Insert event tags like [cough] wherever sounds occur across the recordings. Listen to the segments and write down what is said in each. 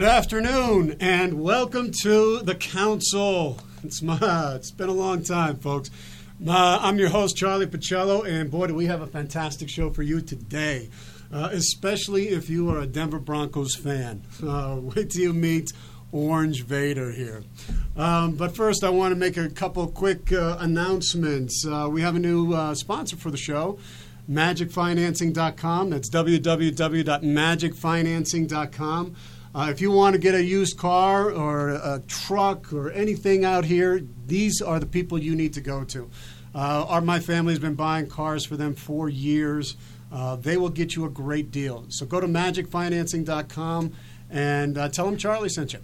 Good afternoon and welcome to the council. It's my, it's been a long time, folks. I'm your host, Charlie Pacello, and boy, do we have a fantastic show for you today, uh, especially if you are a Denver Broncos fan. Uh, wait till you meet Orange Vader here. Um, but first, I want to make a couple quick uh, announcements. Uh, we have a new uh, sponsor for the show. MagicFinancing.com. That's www.magicfinancing.com. Uh, if you want to get a used car or a truck or anything out here, these are the people you need to go to. Uh, our, my family has been buying cars for them for years. Uh, they will get you a great deal. So go to magicfinancing.com and uh, tell them Charlie sent you.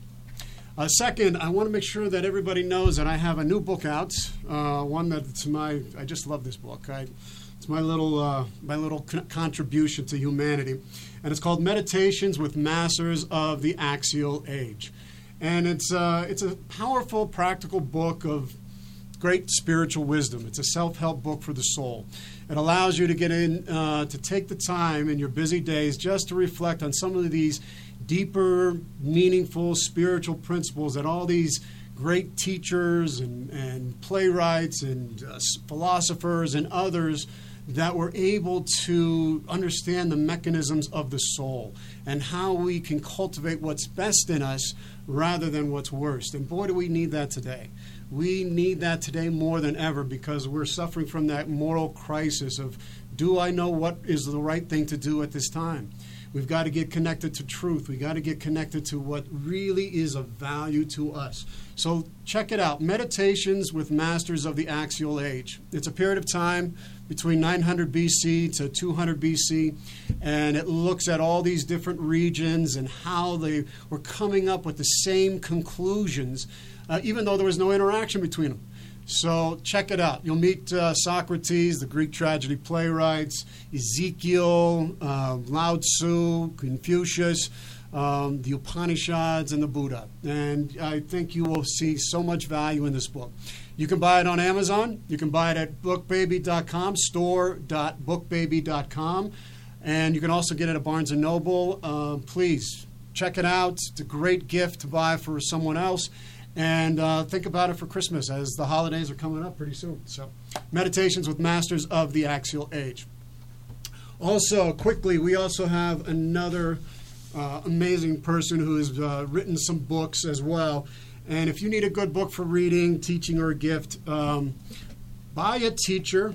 Uh, second, I want to make sure that everybody knows that I have a new book out. Uh, one that's my I just love this book. I, it's my little my little con- contribution to humanity, and it's called Meditations with Masters of the Axial Age, and it's uh, it's a powerful, practical book of great spiritual wisdom. It's a self help book for the soul. It allows you to get in uh, to take the time in your busy days just to reflect on some of these deeper, meaningful spiritual principles that all these great teachers and, and playwrights and uh, philosophers and others that we're able to understand the mechanisms of the soul and how we can cultivate what's best in us rather than what's worst. And boy, do we need that today. We need that today more than ever because we're suffering from that moral crisis of do I know what is the right thing to do at this time? We've got to get connected to truth. We've got to get connected to what really is of value to us. So check it out Meditations with Masters of the Axial Age. It's a period of time between 900 BC to 200 BC, and it looks at all these different regions and how they were coming up with the same conclusions, uh, even though there was no interaction between them. So check it out. You'll meet uh, Socrates, the Greek tragedy playwrights, Ezekiel, uh, Lao Tzu, Confucius, um, the Upanishads, and the Buddha. And I think you will see so much value in this book. You can buy it on Amazon. You can buy it at bookbaby.com, store.bookbaby.com. And you can also get it at Barnes & Noble. Uh, please check it out. It's a great gift to buy for someone else and uh, think about it for Christmas as the holidays are coming up pretty soon. So, Meditations with Masters of the Axial Age. Also, quickly, we also have another uh, amazing person who has uh, written some books as well. And if you need a good book for reading, teaching, or a gift, um, buy a teacher.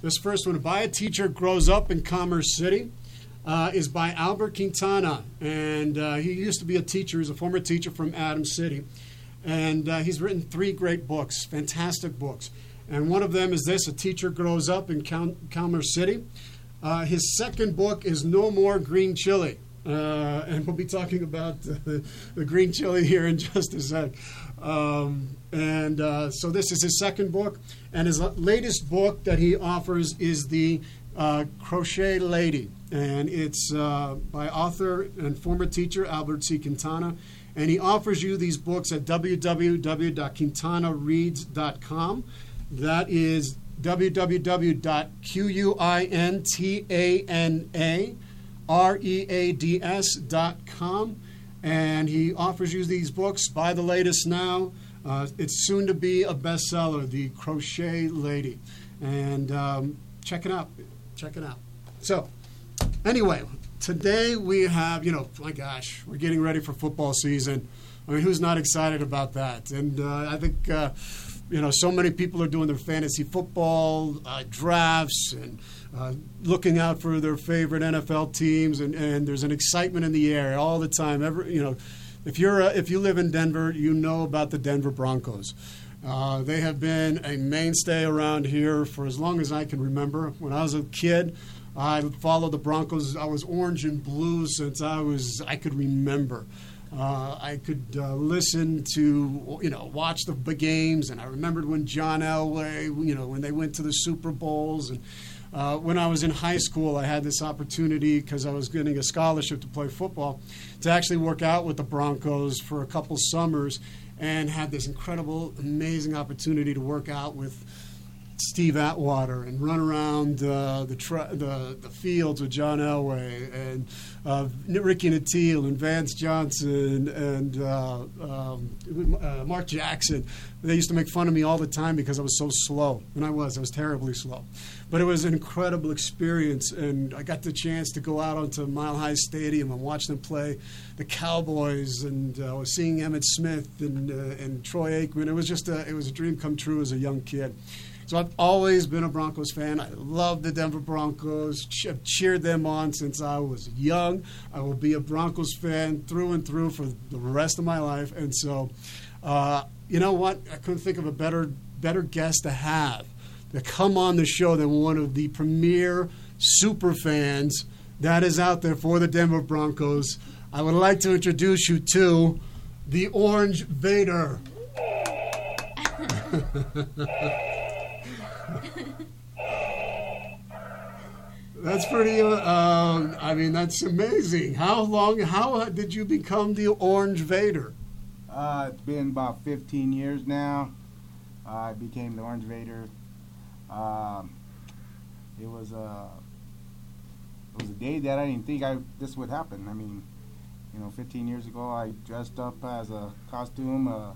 This first one, Buy a Teacher Grows Up in Commerce City. Uh, is by Albert Quintana, and uh, he used to be a teacher. He's a former teacher from Adams City, and uh, he's written three great books, fantastic books. And one of them is this A Teacher Grows Up in Commerce City. Uh, his second book is No More Green Chili. Uh, and we'll be talking about [laughs] the, the, green chili here in just a sec. Um, and uh, so, this is his second book. And his latest book that he offers is The uh, Crochet Lady. And it's uh, by author and former teacher Albert C. Quintana and he offers you these books at www.quintanareads.com. That is www.quintanareads.com. And he offers you these books. Buy the latest now. Uh, it's soon to be a bestseller, The Crochet Lady. And um, check it out. Check it out. So, anyway, today we have, you know, my gosh, we're getting ready for football season. I mean, who's not excited about that? And uh, I think, uh, you know, so many people are doing their fantasy football uh, drafts and uh, looking out for their favorite NFL teams, and, and there's an excitement in the air all the time. Every, you know, if you're if you live in Denver, you know about the Denver Broncos. Uh, they have been a mainstay around here for as long as I can remember. When I was a kid, I followed the Broncos. I was orange and blue since I was I could remember. Uh, I could uh, listen to you know watch the games, and I remembered when John Elway, you know, when they went to the Super Bowls, and uh, when I was in high school, I had this opportunity because I was getting a scholarship to play football, to actually work out with the Broncos for a couple summers, and had this incredible, amazing opportunity to work out with Steve Atwater and run around uh, the, the the fields with John Elway and uh, Ricky Nattiel and Vance Johnson and uh, um, uh, Mark Jackson. They used to make fun of me all the time because I was so slow, and I was. I was terribly slow. But it was an incredible experience, and I got the chance to go out onto Mile High Stadium and watch them play the Cowboys, and uh, was seeing Emmitt Smith and uh, and Troy Aikman. It was just a, it was a dream come true as a young kid. So I've always been a Broncos fan. I love the Denver Broncos. I've cheered them on since I was young. I will be a Broncos fan through and through for the rest of my life. And so, uh, you know what? I couldn't think of a better better guest to have to come on the show than one of the premier super fans that is out there for the Denver Broncos. I would like to introduce you to the Orange Vader. [laughs] That's pretty. Uh, um, I mean, that's amazing. How long? How did you become the Orange Vader? Uh, it's been about 15 years now. Uh, I became the Orange Vader. Um, it was a it was a day that I didn't think I this would happen. I mean, you know, 15 years ago, I dressed up as a costume uh,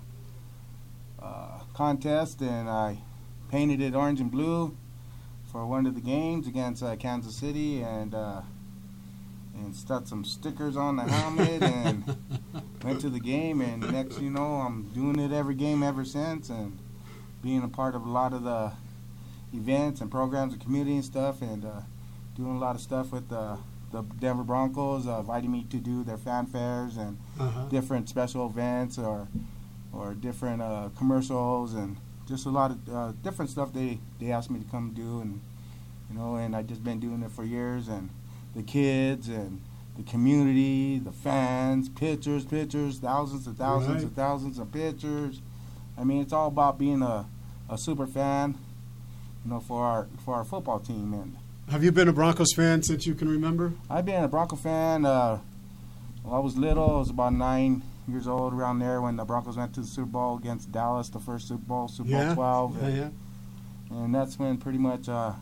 uh, contest, and I painted it orange and blue for one of the games against uh, Kansas City, and uh, and stuck some stickers on the helmet, and [laughs] went to the game. And next, you know, I'm doing it every game ever since, and being a part of a lot of the events and programs and community and stuff, and uh, doing a lot of stuff with the the Denver Broncos, uh, inviting me to do their fanfares and Uh-huh. different special events or or different uh, commercials and just a lot of uh, different stuff they they asked me to come do and you know and I just been doing it for years and the kids and the community, the fans, pictures, pictures, thousands and thousands Right. and thousands of pictures. I mean, it's all about being a, a super fan, you know, for our for our football team and Have you been a Broncos fan since you can remember? I've been a Bronco fan. Uh, when I was little, I was about nine years old around there when the Broncos went to the Super Bowl against Dallas, the first Super Bowl, Super yeah. Bowl 12. Yeah, and, yeah. and that's when pretty much uh,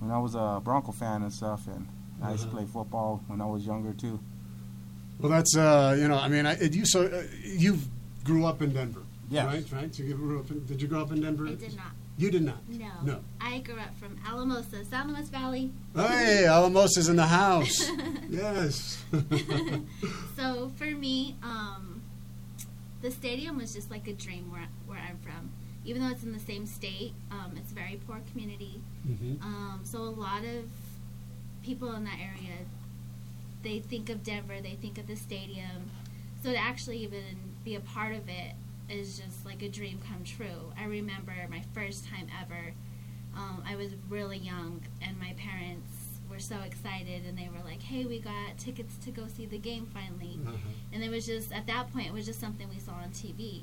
when I was a Bronco fan and stuff. And I used to Uh-huh. play football when I was younger too. Well, that's uh, you know, I mean, I, you so uh, you grew up in Denver, Yes. right? Right. So you grew up. In, did you grow up in Denver? I did not. You did not. No. No. I grew up from Alamosa, San Luis Valley. Hey, Alamosa's in the house. [laughs] yes. [laughs] So for me, um, the stadium was just like a dream where, where I'm from. Even though it's in the same state, um, it's a very poor community. hmm Um, so a lot of people in that area, they think of Denver, they think of the stadium. So to actually even be a part of it is just like a dream come true. I remember my first time ever. Um, I was really young, and my parents were so excited, and they were like, "Hey, we got tickets to go see the game finally." Uh-huh. And it was just at that point, it was just something we saw on TV.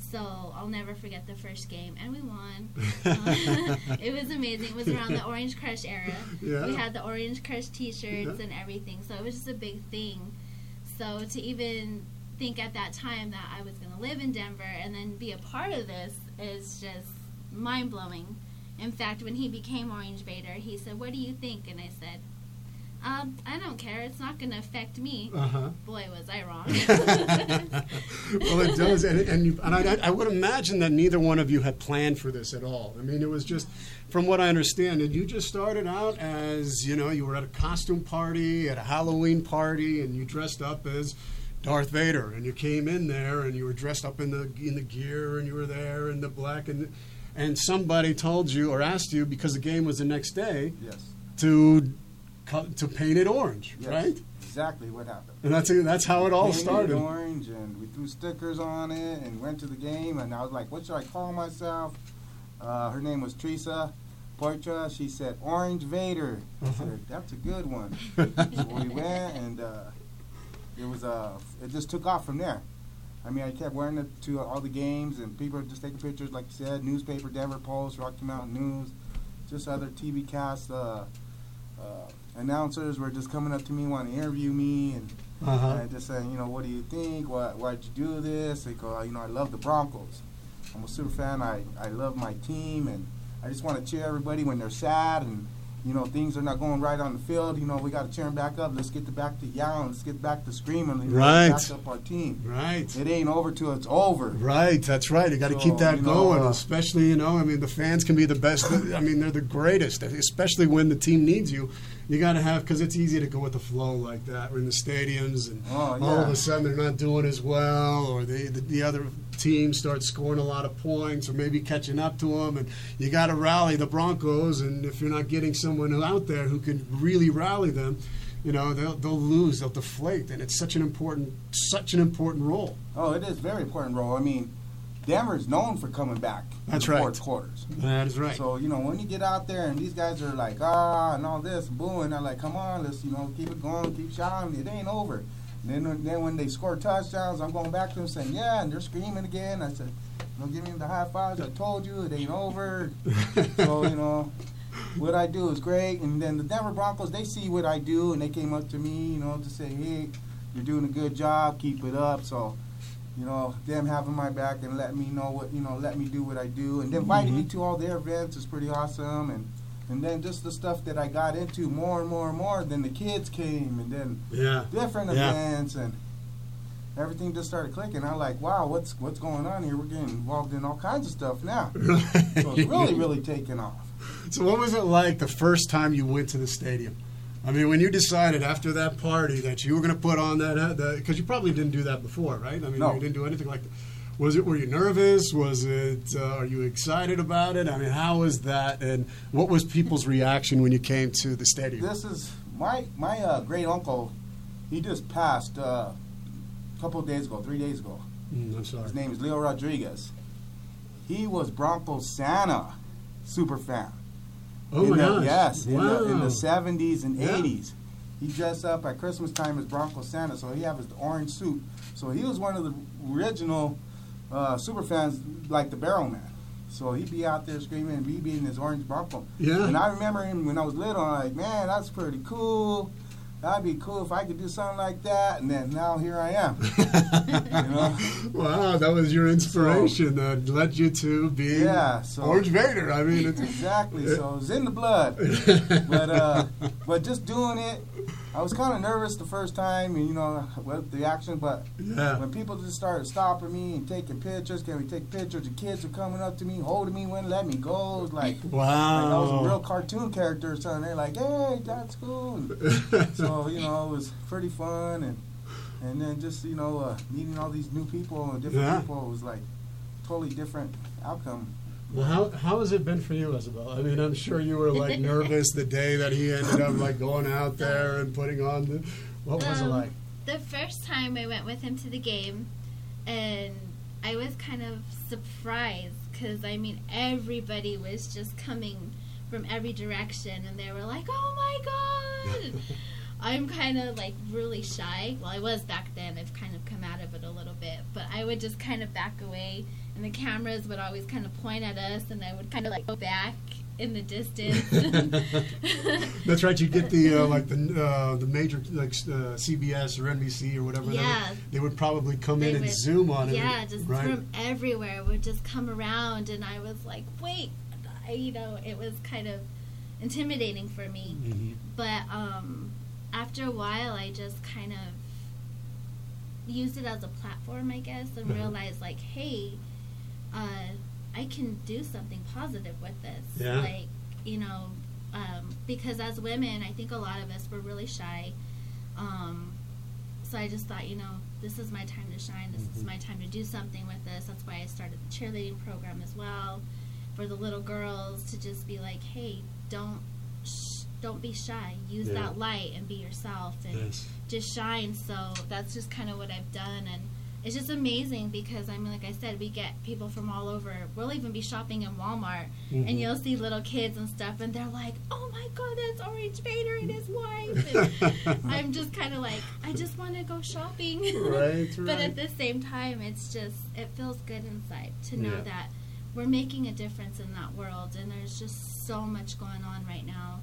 So I'll never forget the first game, and we won. Uh, [laughs] [laughs] it was amazing. It was around the Orange Crush era. Yeah. We had the Orange Crush T-shirts Yeah. and everything, so it was just a big thing. So to even think at that time that I was going to live in Denver and then be a part of this is just mind blowing. In fact, when he became Orange Vader, he said, "What do you think?" And I said, um, "I don't care. It's not going to affect me." Uh-huh. Boy, was I wrong. [laughs] [laughs] well, it does, and, and, you, and I, I would imagine that neither one of you had planned for this at all. I mean, it was just, from what I understand, and you just started out as you know you were at a costume party, at a Halloween party, and you dressed up as Darth Vader, and you came in there and you were dressed up in the in the gear, and you were there in the black, and and somebody told you or asked you because the game was the next day Yes. to to paint it orange, Yes. right? Exactly what happened. And that's that's how it all Painted it started. orange, and we threw stickers on it, and went to the game. And I was like, "What should I call myself?" Uh, her name was Teresa Portra. She said, "Orange Vader." I Uh-huh. said, "That's a good one." [laughs] so we went, and uh, it was uh, it just took off from there. I mean, I kept wearing it to all the games, and people were just taking pictures, like you said, newspaper, Denver Post, Rocky Mountain News, just other TV casts. Uh, uh, announcers were just coming up to me, wanting to interview me, and Uh-huh. I just saying, you know, what do you think? Why, why'd you do this? They go, you know, I love the Broncos. I'm a super fan. I, I love my team, and I just want to cheer everybody when they're sad and you know things are not going right on the field. You know we got to cheer them back up. Let's get the back to yelling. Let's get back to screaming. You know, Right. Back up our team. Right. It ain't over till it's over. Right, that's right. You got to So, keep that you know, going, uh, especially you know. I mean, the fans can be the best. I mean, they're the greatest, especially when the team needs you. You got to have because it's easy to go with the flow like that. We're in the stadiums, and Oh, all of a sudden they're not doing as well, or they, the, the other team starts scoring a lot of points, or maybe catching up to them, and you got to rally the Broncos. And if you're not getting someone out there who can really rally them, you know they'll they'll lose, they'll deflate, and it's such an important such an important role. Oh, it is very important role. I mean, Denver's known for coming back. in That's the right. Fourth quarters. That is right. So you know when you get out there and these guys are like ah and all this booing, I'm like, come on, let's you know keep it going, keep shouting. It ain't over. And then then when they score touchdowns, I'm going back to them saying yeah, and they're screaming again. I said, you know, give me the high fives. I told you it ain't over. [laughs] so you know. What I do is great, and then the Denver Broncos they see what I do, and they came up to me, you know, to say, "Hey, you're doing a good job, keep it up." So, you know, them having my back and let me know what you know, let me do what I do, and then inviting me mm-hmm. to all their events is pretty awesome, and and then just the stuff that I got into more and more and more. Then the kids came, and then yeah. different Yeah. events, and everything just started clicking. I'm like, wow, what's what's going on here? We're getting involved in all kinds of stuff now. [laughs] So it's really, really taking off. So, what was it like the first time you went to the stadium? I mean, when you decided after that party that you were going to put on that, because you probably didn't do that before, right? I mean, No. you didn't do anything like that. Was it? Were you nervous? Was it? Uh, are you excited about it? I mean, how was that? And what was people's reaction when you came to the stadium? This is my my uh, great uncle. He just passed uh, a couple of days ago, three days ago. Mm, I'm sorry. His name is Leo Rodriguez. He was Broncos Santa super fan. Oh in my the, gosh! Yes, in, the, in the 70s and Yeah. 80s. He dressed up at Christmas time as Bronco Santa, so he had his orange suit. So he was one of the original uh, super fans, like the Barrel Man. So he'd be out there screaming and be in his orange Bronco. Yeah. And I remember him when I was little, I'm like, man, that's pretty cool. That'd be cool if I could do something like that. And then now here I am. [laughs] you know? Wow, that was your inspiration that led you to be Yeah, so- Orange Vader. I mean, it's, [laughs] Exactly. So it was in the blood. [laughs] but uh, but just doing it, I was kind of nervous the first time, and you know with the action. But yeah. when people just started stopping me and taking pictures, can we take pictures? The kids were coming up to me, holding me, wouldn't let me go. It was like. Wow, like I was a real cartoon character or something. They're like, "Hey, that's cool." And [laughs] so you know, it was pretty fun, and and then just you know, uh, meeting all these new people and different Yeah. people was like totally different outcome. Well, how how has it been for you, Isabel? I mean, I'm sure you were like nervous the day that he ended up like going out there and putting on the. What was it Um, like? The first time I went with him to the game, and I was kind of surprised because I mean everybody was just coming from every direction, and they were like, "Oh my god!" [laughs] I'm kind of like really shy. Well, I was back then. I've kind of come out of it a little bit, but I would just kind of back away, and the cameras would always kind of point at us, and I would kind of like go back in the distance. [laughs] That's right. You get the uh, like the uh, the major like uh, CBS or NBC or whatever. they would- Yeah. They would probably come They in and zoom on it. Yeah, just right. from everywhere would just come around, and I was like, wait, I, you know, it was kind of intimidating for me. Mhm. But um, after a while, I just kind of used it as a platform, I guess, and realized like, hey, uh, I can do something positive with this. Yeah. Like, you know, um, because as women, I think a lot of us were really shy. Um, so I just thought, you know, this is my time to shine. This is Mhm. my time to do something with this. That's why I started the cheerleading program as well for the little girls to just be like, hey, don't sh- don't be shy. Use Yeah. that light and be yourself and Yes. just shine. So that's just kind of what I've done, and it's just amazing because I mean, like I said, we get people from all over. We'll even be shopping in Walmart, Mhm. and you'll see little kids and stuff, and they're like, "Oh my God, that's Orange Vader and his wife." And [laughs] I'm just kind of like, I just want to go shopping. Right, [laughs] But right. at the same time, it's just it feels good inside to know Yeah. that we're making a difference in that world, and there's just so much going on right now.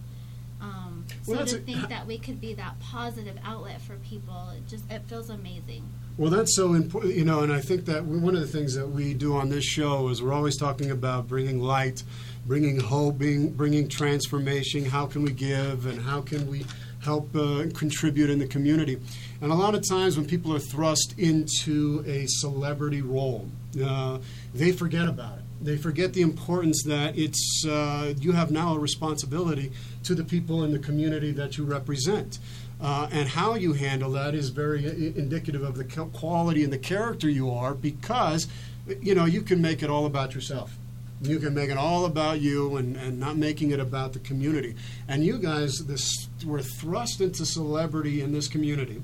Um, Well, so to a- think that we could be that positive outlet for people, it just it feels amazing. Well, that's so important, you know, and I think that one of the things that we do on this show is we're always talking about bringing light, bringing hope, being, bringing transformation. How can we give and how can we help uh, contribute in the community? And a lot of times when people are thrust into a celebrity role, uh, they forget about it. They forget the importance that it's uh, you have now a responsibility to the people in the community that you represent. Uh, and how you handle that is very indicative of the quality and the character you are because you know you can make it all about yourself. You can make it all about you and, and not making it about the community. And you guys this were thrust into celebrity in this community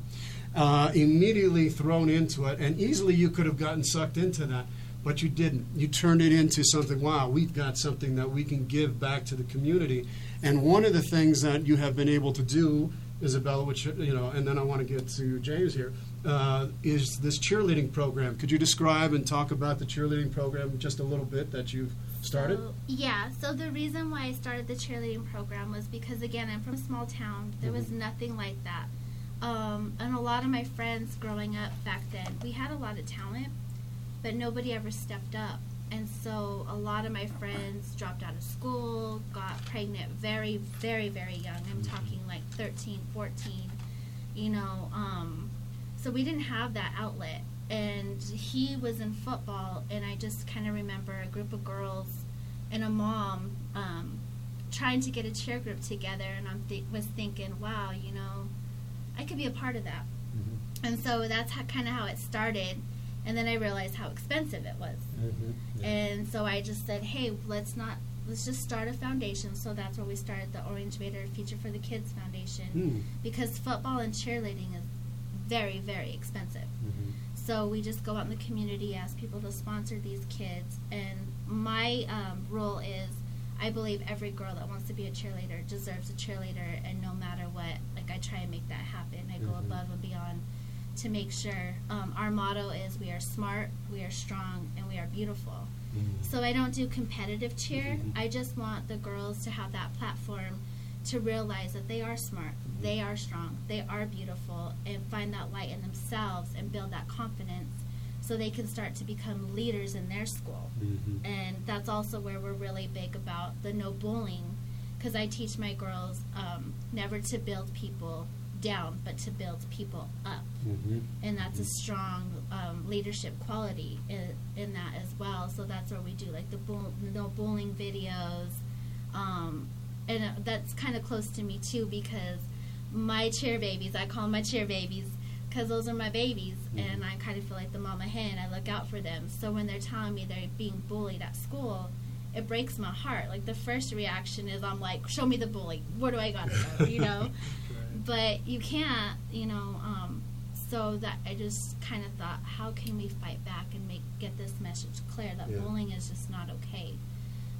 uh, immediately thrown into it. And easily you could have gotten sucked into that but you didn't. You turned it into something wow we've got something that we can give back to the community. And one of the things that you have been able to do Isabella, which you know, and then I want to get to James here, uh, is this cheerleading program. Could you describe and talk about the cheerleading program just a little bit that you've started? So, yeah. So the reason why I started the cheerleading program was because again I'm from a small town. There was nothing like that. Um, and a lot of my friends growing up back then, we had a lot of talent, but nobody ever stepped up. And so a lot of my friends dropped out of school, got pregnant very, very, very young. I'm talking like 13, 14, you know. Um, so we didn't have that outlet. And he was in football, and I just kind of remember a group of girls and a mom um, trying to get a cheer group together. And I th- was thinking, wow, you know, I could be a part of that. And so that's kind of how it started. And then I realized how expensive it was. And so I just said, hey, let's not, let's just start a foundation. So that's where we started the Orange Vader Future for the Kids Foundation. Hmm. Because football and cheerleading is very, very expensive. So we just go out in the community, ask people to sponsor these kids. And my um, role is I believe every girl that wants to be a cheerleader deserves a cheerleader. And no matter what, like I try and make that happen. I go Mhm. above and beyond to make sure. Um, our motto is we are smart, we are strong, and we are beautiful. So I don't do competitive cheer. Mhm. I just want the girls to have that platform to realize that they are smart, they are strong, they are beautiful, and find that light in themselves and build that confidence so they can start to become leaders in their school. And that's also where we're really big about the no bullying because I teach my girls um, never to build people down, but to build people up and that's a strong um, leadership quality in, in that as well. So that's where we do like the bull, no bullying videos, um, and uh, that's kind of close to me too because my cheer babies, I call them my cheer babies because those are my babies, and I kind of feel like the mama hen. I look out for them. So when they're telling me they're being bullied at school. It breaks my heart. Like the first reaction is, I'm like, "Show me the bully. Where do I gotta go?" You know [laughs] but you can't, you know. Um, so that I just kind of thought, how can we fight back and make get this message clear that Yeah. bullying is just not okay.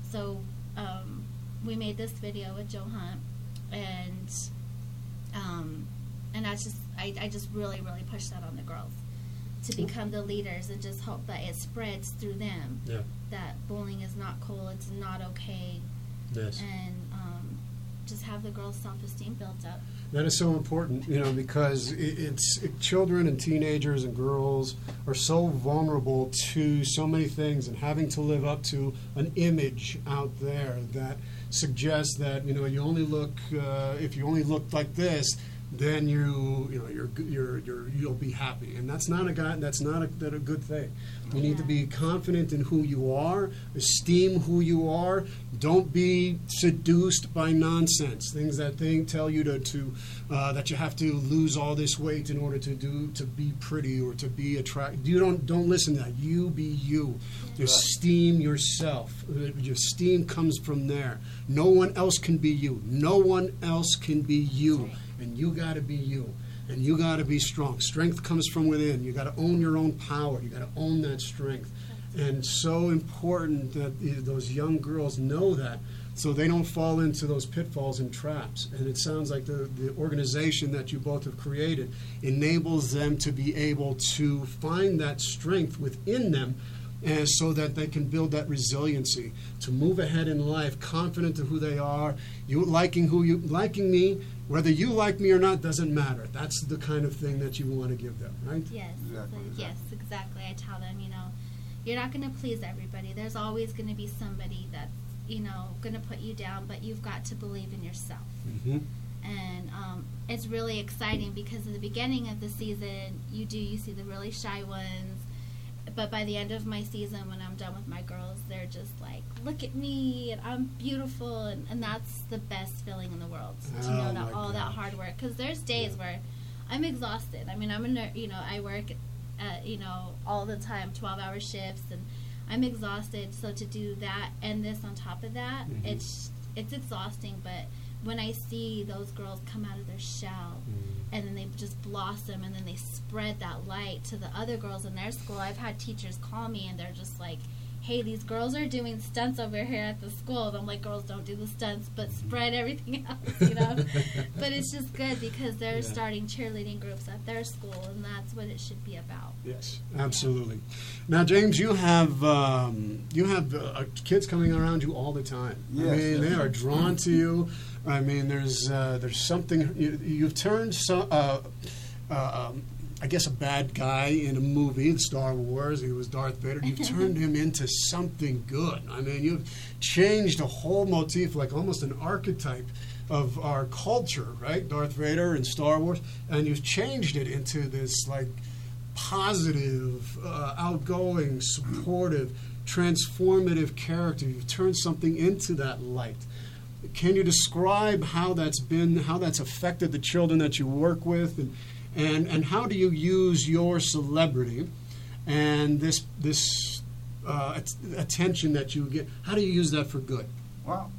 So um, we made this video with Joe Hunt, and um, and I just I, I just really really push that on the girls to become the leaders and just hope that it spreads through them Yeah. that bullying is not cool, it's not okay, Yes. and um, just have the girls' self esteem built up. That is so important, you know, because it, it's it, children and teenagers and girls are so vulnerable to so many things and having to live up to an image out there that suggests that you know you only look uh, if you only look like this, then you you know you're you're, you're you'll be happy, and that's not a guy that's not a, that a good thing. You need to be confident in who you are, esteem who you are. Don't be seduced by nonsense, things that they tell you to, to uh, that you have to lose all this weight in order to do to be pretty or to be attractive. You don't don't listen to that. You be you. Esteem yourself. Uh, Your esteem comes from there. No one else can be you. No one else can be you, and you got to be you and you got to be strong. Strength comes from within. You got to own your own power. You got to own that strength. And so important that those young girls know that so they don't fall into those pitfalls and traps. And it sounds like the, the organization that you both have created enables them to be able to find that strength within them and so that they can build that resiliency to move ahead in life, confident of who they are. You liking who you liking me, whether you like me or not, doesn't matter. That's the kind of thing that you want to give them, right? Yes. Exactly, So, Yes, exactly. I tell them, you know, you're not going to please everybody. There's always going to be somebody that's, you know, going to put you down, but you've got to believe in yourself. Mm-hmm. And um, it's really exciting because at the beginning of the season, you do, you see the really shy ones. But by the end of my season, when I'm done with my girls, they're just like, look at me, and I'm beautiful. And, and that's the best feeling in the world to Oh, know that all that hard work. Because there's days where I'm exhausted. I mean, I'm a ner- you know I work, uh, you know, all the time, twelve hour shifts, and I'm exhausted. So to do that and this on top of that, Mhm. it's it's exhausting. But when I see those girls come out of their shell and then they just blossom and then they spread that light to the other girls in their school, I've had teachers call me and they're just like. Hey, these girls are doing stunts over here at the school. And I'm like, girls don't do the stunts, but spread everything [laughs] else, you know. [laughs] but it's just good because they're Yeah. starting cheerleading groups at their school, and that's what it should be about. Yes, absolutely. Now, James, you have um, you have uh, kids coming around you all the time. I Yes, mean, yes. they are drawn to you. I mean, there's uh, there's something you, you've turned so. Uh, uh, um, I guess a bad guy in a movie, in Star Wars. He was Darth Vader. You've [laughs] turned him into something good. I mean, you've changed a whole motif, like almost an archetype of our culture, right? Darth Vader and Star Wars, and you've changed it into this like positive, uh, outgoing, supportive, transformative character. You've turned something into that light. Can you describe how that's been, how that's affected the children that you work with, and and, and how do you use your celebrity and this this uh, attention that you get? How do you use that for good? Well,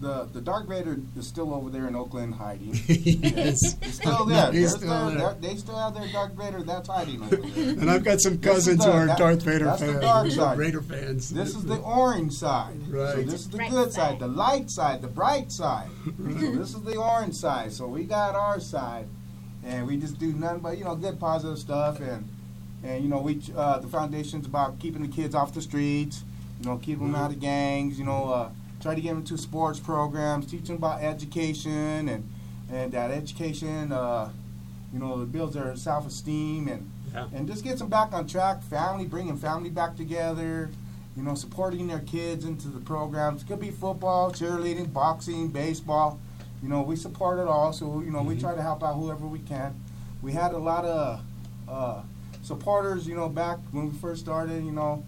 the the Dark Vader is still over there in Oakland hiding. [laughs] yes, He's still there. He's They're still there. they're- still have their Dark Vader that's hiding over there. [laughs] And I've got some cousins the- who are that- Darth Vader that's the fans, dark side. Raider fans. This is the orange side. So Right. this is the Bright good side, side. the light side, the bright side. [laughs] So this is the orange side. So we got our side, and we just do nothing but you know good positive stuff, and and you know we uh, the foundation's about keeping the kids off the streets, you know keeping them out of gangs, you know uh, try to get them into sports programs, teach them about education, and and that education, uh, you know, builds their self esteem and Yeah. and just gets them back on track. Family, bringing family back together. You know, supporting their kids into the programs. It could be football, cheerleading, boxing, baseball. You know, we support it all. So you know, we Mhm. try to help out whoever we can. We had a lot of uh, supporters. You know, back when we first started. You know,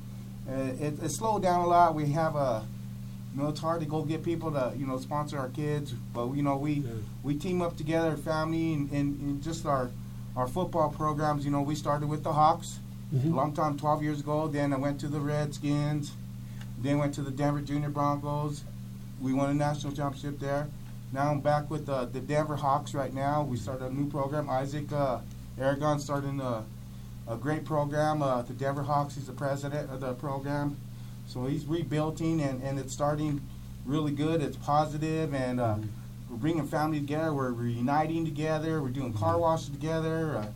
uh, it, it slowed down a lot. We have a you know, it's hard to go get people to, you know, sponsor our kids, but you know, we Yeah. we team up together, family, and, and, and just our our football programs. You know, we started with the Hawks Mhm. a long time, 12 years ago. Then I went to the Redskins. Then went to the Denver Junior Broncos. We won a national championship there. Now I'm back with uh, the Denver Hawks right now. We started a new program. Isaac uh, Aragon starting a, a great program. Uh, the Denver Hawks, he's the president of the program. So he's rebuilding and, and it's starting really good. It's positive and uh, we're bringing family together. We're reuniting together. We're doing car washes together. Uh,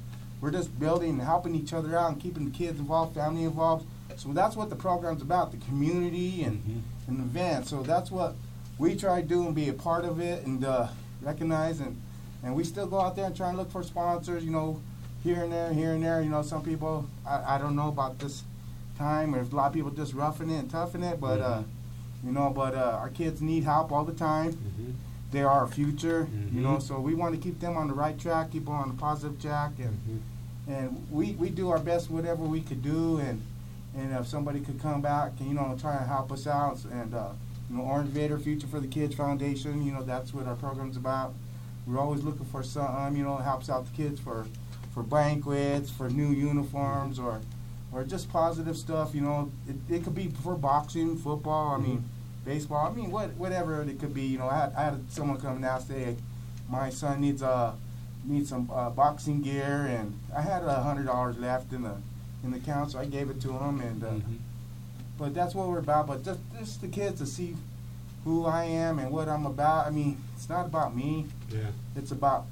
we're just building and helping each other out and keeping the kids involved, family involved. So that's what the program's about, the community and, Mhm. and the event. So that's what we try to do and be a part of it and uh, recognize and, and we still go out there and try and look for sponsors, you know, here and there, here and there. You know, some people, I, I don't know about this time or a lot of people just roughing it and toughing it, but, uh, you know, but uh, our kids need help all the time Mhm. they are our future, you know. Mhm. So we want to keep them on the right track, keep them on the positive track, and Mhm. and we, we do our best whatever we could do, and and if somebody could come back and you know try and help us out, and uh, you know Orange Vader Future for the Kids Foundation, you know that's what our program's about. We're always looking for some, you know, helps out the kids for for banquets, for new uniforms, or or just positive stuff. You know, it, it could be for boxing, football. I mean, baseball. I mean, what whatever it could be. You know, I had, I had someone come and ask, "Hey, my son needs uh needs some uh, boxing gear," and I had a hundred dollars left in the in the account, so I gave it to him. And uh, Mhm. But that's what we're about. But just just the kids to see who I am and what I'm about. I mean, it's not about me. Yeah. It's about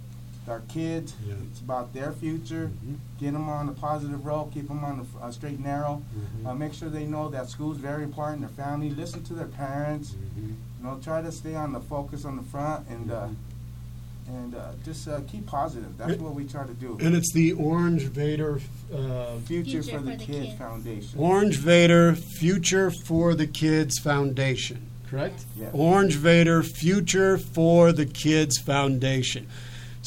our kids. Yeah. It's about their future. Mhm. Get them on the positive road. Keep them on the uh, straight and narrow. Mhm. Uh, make sure they know that school's very important. Their family. Listen to their parents. Mhm. You know, try to stay on the focus on the front and uh, and uh, just uh, keep positive. That's It- what we try to do. And it's the Orange Vader. Uh, Future, Future for the, for the Kids, Kids. Foundation. Orange Vader Future for the Kids Foundation, correct? Yes. Orange Vader Future for the Kids Foundation.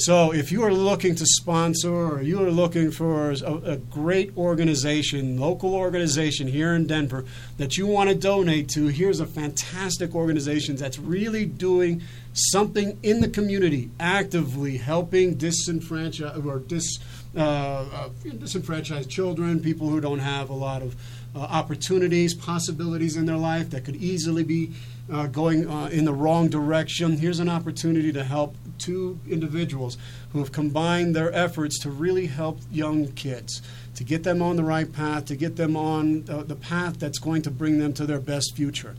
So, if you are looking to sponsor or you are looking for a, a great organization, local organization here in Denver that you want to donate to, here's a fantastic organization that's really doing something in the community, actively helping disenfranchised or dis, uh, uh, disenfranchised children, people who don't have a lot of uh, opportunities, possibilities in their life that could easily be uh, going uh, in the wrong direction. Here's an opportunity to help two individuals who have combined their efforts to really help young kids, to get them on the right path, to get them on uh, the path that's going to bring them to their best future.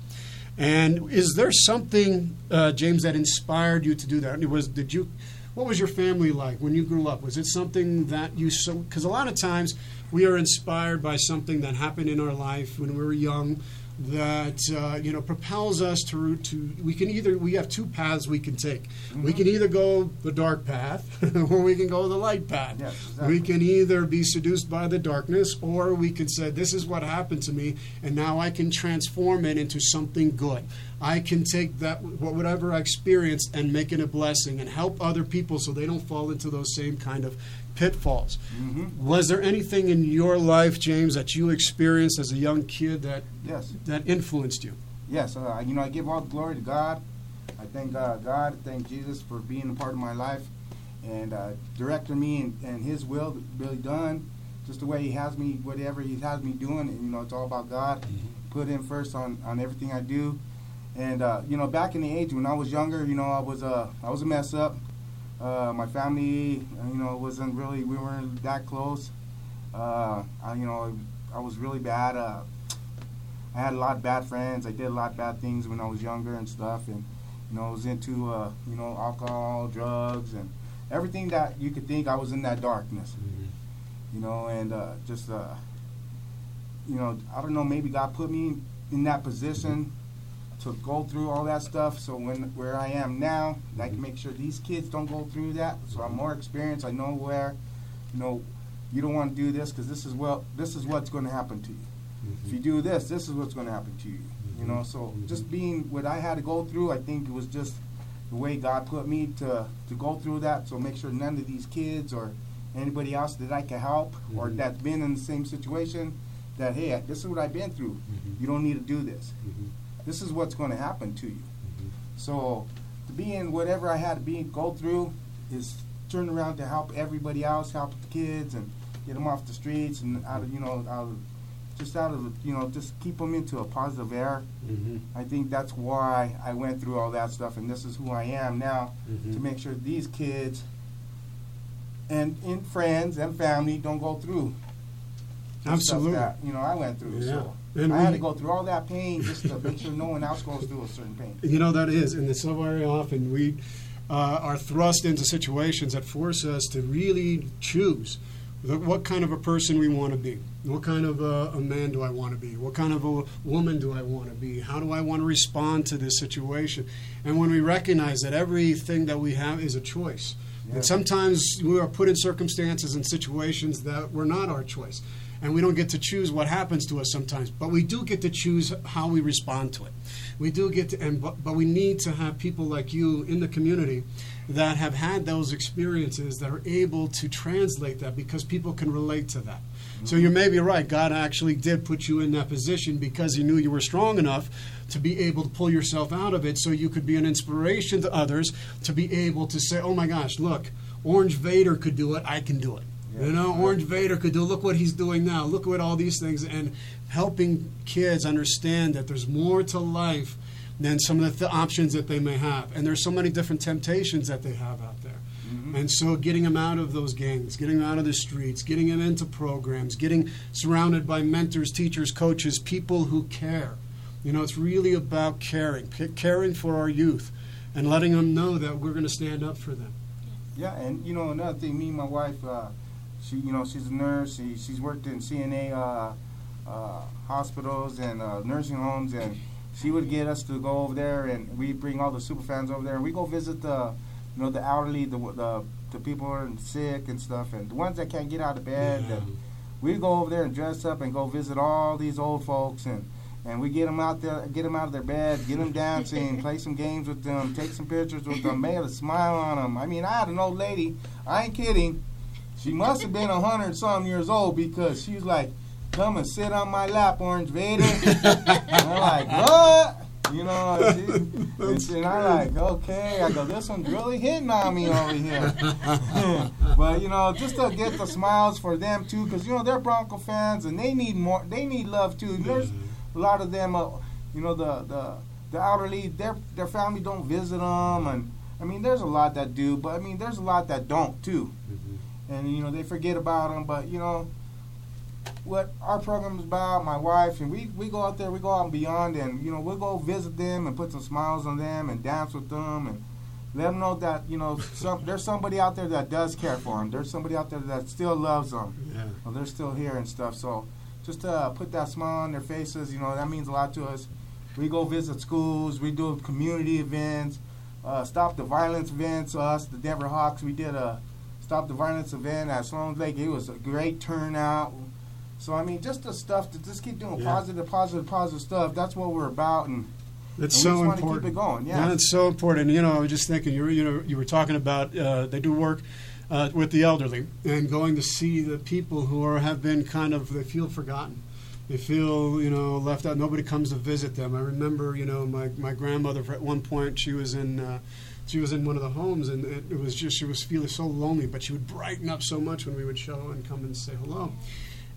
And is there something, uh, James, that inspired you to do that? Was did you? What was your family like when you grew up? Was it something that you so? Because a lot of times we are inspired by something that happened in our life when we were young that uh, you know propels us to to we can either we have two paths we can take. We can either go the dark path [laughs] or we can go the light path. Yes, exactly. we can either be seduced by the darkness or we can say this is what happened to me and now i can transform it into something good. I can take that whatever i experienced and make it a blessing and help other people so they don't fall into those same kind of pitfalls Mm-hmm. was there anything in your life james that you experienced as a young kid that Yes. that influenced you Yes, uh, you know, I give all the glory to God. I thank uh, God, thank Jesus for being a part of my life and uh, directing me and, and His will really done, just the way He has me, whatever He has me doing. And, you know, it's all about God. Put Him first on, on everything I do. And uh, you know, back in the age when I was younger, you know, I was uh, I was a mess up. Uh, my family, uh, you know, wasn't really we weren't that close. Uh, I, you know, I was really bad. Uh, I had a lot of bad friends. I did a lot of bad things when I was younger and stuff, and you know, I was into uh, you know alcohol, drugs, and everything that you could think. I was in that darkness, you know, and uh, just uh, you know, I don't know. Maybe God put me in that position to go through all that stuff. So when where I am now, I can make sure these kids don't go through that. So I'm more experienced. I know where, you know, you don't want to do this because this is well, this is what's going to happen to you if you mm-hmm. do this, this is what's going to happen to you. You know, so mm-hmm. just mm-hmm. being what I had to go through, I think it was just the way God put me to to go through that. So make sure none of these kids or anybody else that I can help or Mhm. that's been in the same situation, that hey, this is what I've been through. You don't need to do this. This is what's going to happen to you. So to be in whatever I had to be go through is turn around to help everybody else, help the kids, and get them off the streets and out of you know out of just out of you know just keep them into a positive air. Mm-hmm. I think that's why I went through all that stuff, and this is who I am now to mm-hmm. make sure these kids and and friends and family don't go through Absolutely. that you know I went through. So Yeah. And I had to go through all that pain just to make sure no one else goes through a certain pain. You know that is, and it's so very often we uh, are thrust into situations that force us to really choose the, what kind of a person we want to be. What kind of a, a man do I want to be? What kind of a woman do I want to be? How do I want to respond to this situation? And when we recognize that everything that we have is a choice, Yeah. and sometimes we are put in circumstances and situations that were not our choice. And we don't get to choose what happens to us sometimes, but we do get to choose how we respond to it. We do get to, and but, but we need to have people like you in the community that have had those experiences that are able to translate that because people can relate to that. So you may be right. God actually did put you in that position because He knew you were strong enough to be able to pull yourself out of it, so you could be an inspiration to others to be able to say, "Oh my gosh, look, Orange Vader could do it. I can do it." Yeah. You know, Orange Vader could do. Look what he's doing now. Look at all these things, and helping kids understand that there's more to life than some of the th- options that they may have, and there's so many different temptations that they have out there. And so, getting them out of those gangs, getting them out of the streets, getting them into programs, getting surrounded by mentors, teachers, coaches, people who care. You know, it's really about caring, c- caring for our youth, and letting them know that we're going to stand up for them. Yeah, and you know another thing, me and my wife, uh, she you know she's a nurse. She she's worked in CNA uh, uh, hospitals and uh, nursing homes, and she would get us to go over there, and we bring all the super fans over there, and we go visit the you know the elderly, the the, the people who are sick and stuff, and the ones that can't get out of bed. Yeah. And we go over there and dress up and go visit all these old folks and. And we get them out there, get them out of their bed, get them dancing, [laughs] play some games with them, take some pictures with them, make a smile on them. I mean, I had an old lady. I ain't kidding. She must have been a hundred some years old because she was like, "Come and sit on my lap, Orange Vader." [laughs] and I'm like, "What?" You know, and, she, and I'm like, "Okay." I go, "This one's really hitting on me over here." [laughs] but you know, just to get the smiles for them too, because you know they're Bronco fans and they need more. They need love too. There's a lot of them, uh, you know, the the the elderly, their their family don't visit them, and I mean, there's a lot that do, but I mean, there's a lot that don't too, and you know, they forget about them. But you know, what our program is about, my wife and we we go out there, we go out and beyond, and you know, we'll go visit them and put some smiles on them and dance with them and. Let them know that you know some, there's somebody out there that does care for them. There's somebody out there that still loves them. Yeah. Well, they're still here and stuff. So just to uh, put that smile on their faces, you know, that means a lot to us. We go visit schools. We do community events, uh, stop the violence events. Us, the Denver Hawks, we did a stop the violence event at Sloan's Lake. It was a great turnout. So I mean, just the stuff to just keep doing Yeah. positive, positive, positive stuff. That's what we're about, and, It's and so want to important. keep it going. Yeah. it's so important. You know, I was just thinking. You were, you know, you were talking about uh, they do work uh, with the elderly and going to see the people who are have been kind of they feel forgotten. They feel you know left out. Nobody comes to visit them. I remember you know my my grandmother at one point she was in. Uh, she was in one of the homes, and it, it was just she was feeling so lonely. But she would brighten up so much when we would show and come and say hello.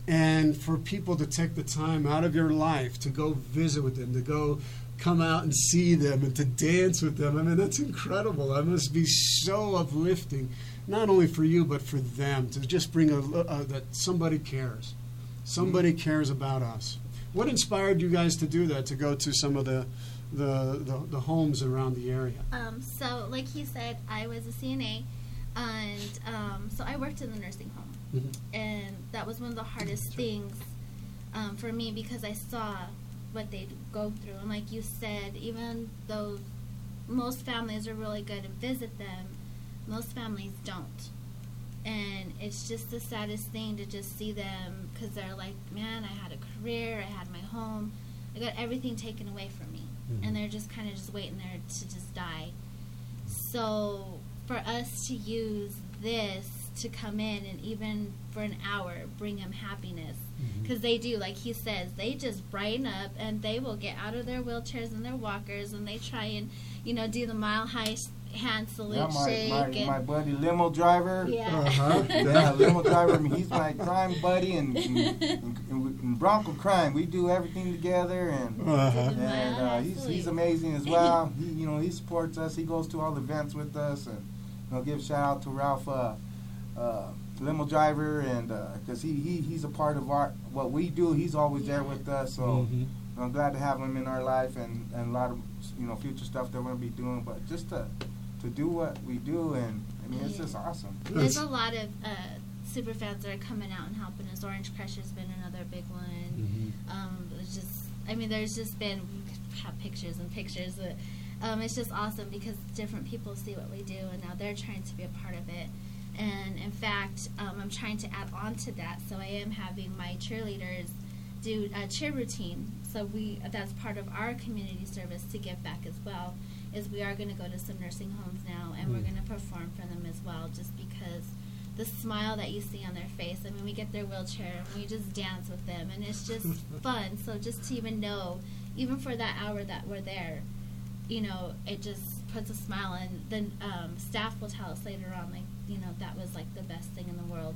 And for people to take the time out of your life to go visit with them, to go come out and see them, and to dance with them, I mean, that's incredible. That must be so uplifting, not only for you, but for them, to just bring a, uh, that somebody cares. Somebody cares about us. What inspired you guys to do that, to go to some of the, the, the, the homes around the area? Um, so, like he said, I was a CNA, and um, so I worked in the nursing home, Mhm. and that was one of the hardest things um, for me because I saw what they go through, and like you said, even though most families are really good to visit them, most families don't, and it's just the saddest thing to just see them because they're like, man, I had a career, I had my home, I got everything taken away from me, Mhm. and they're just kind of just waiting there to just die. So for us to use this to come in and even for an hour bring them happiness because they do like he says they just brighten up and they will get out of their wheelchairs and their walkers and they try and you know do the mile high hand salute Yeah, my, shake my, and my buddy limo driver. yeah Uh-huh. [laughs] Yeah, limo driver. I mean, he's my crime buddy, and, and, [laughs] and, and Bronco crime. We do everything together, and [laughs] Uh-huh. and uh, he's he's amazing as [laughs] well. He you know he supports us. He goes to all the events with us, and you know give shout out to Ralph, uh, uh, limo driver, and because he, he he's a part of our what we do. He's always there with us, so Mhm. I'm glad to have him in our life, and, and a lot of you know future stuff that we're gonna be doing. But just to to do what we do, and I mean it's just awesome. there's a lot of uh, super fans that are coming out and helping us. Orange Crush has been another big one. Mhm. um, it's just I mean there's just been we have pictures and pictures but um, it's just awesome because different people see what we do and now they're trying to be a part of it. And in fact um, I'm trying to add on to that. So I am having my cheerleaders do a cheer routine. So we that's part of our community service to give back as well is we are going to go to some nursing homes now and we're Mm. going to perform for them as well just because the smile that you see on their face. I mean, we get their wheelchair and we just dance with them, and it's just [laughs] fun. So just to even know, even for that hour that we're there, you know, it just puts a smile. And then um, staff will tell us later on, like, you know, that was like the best thing in the world.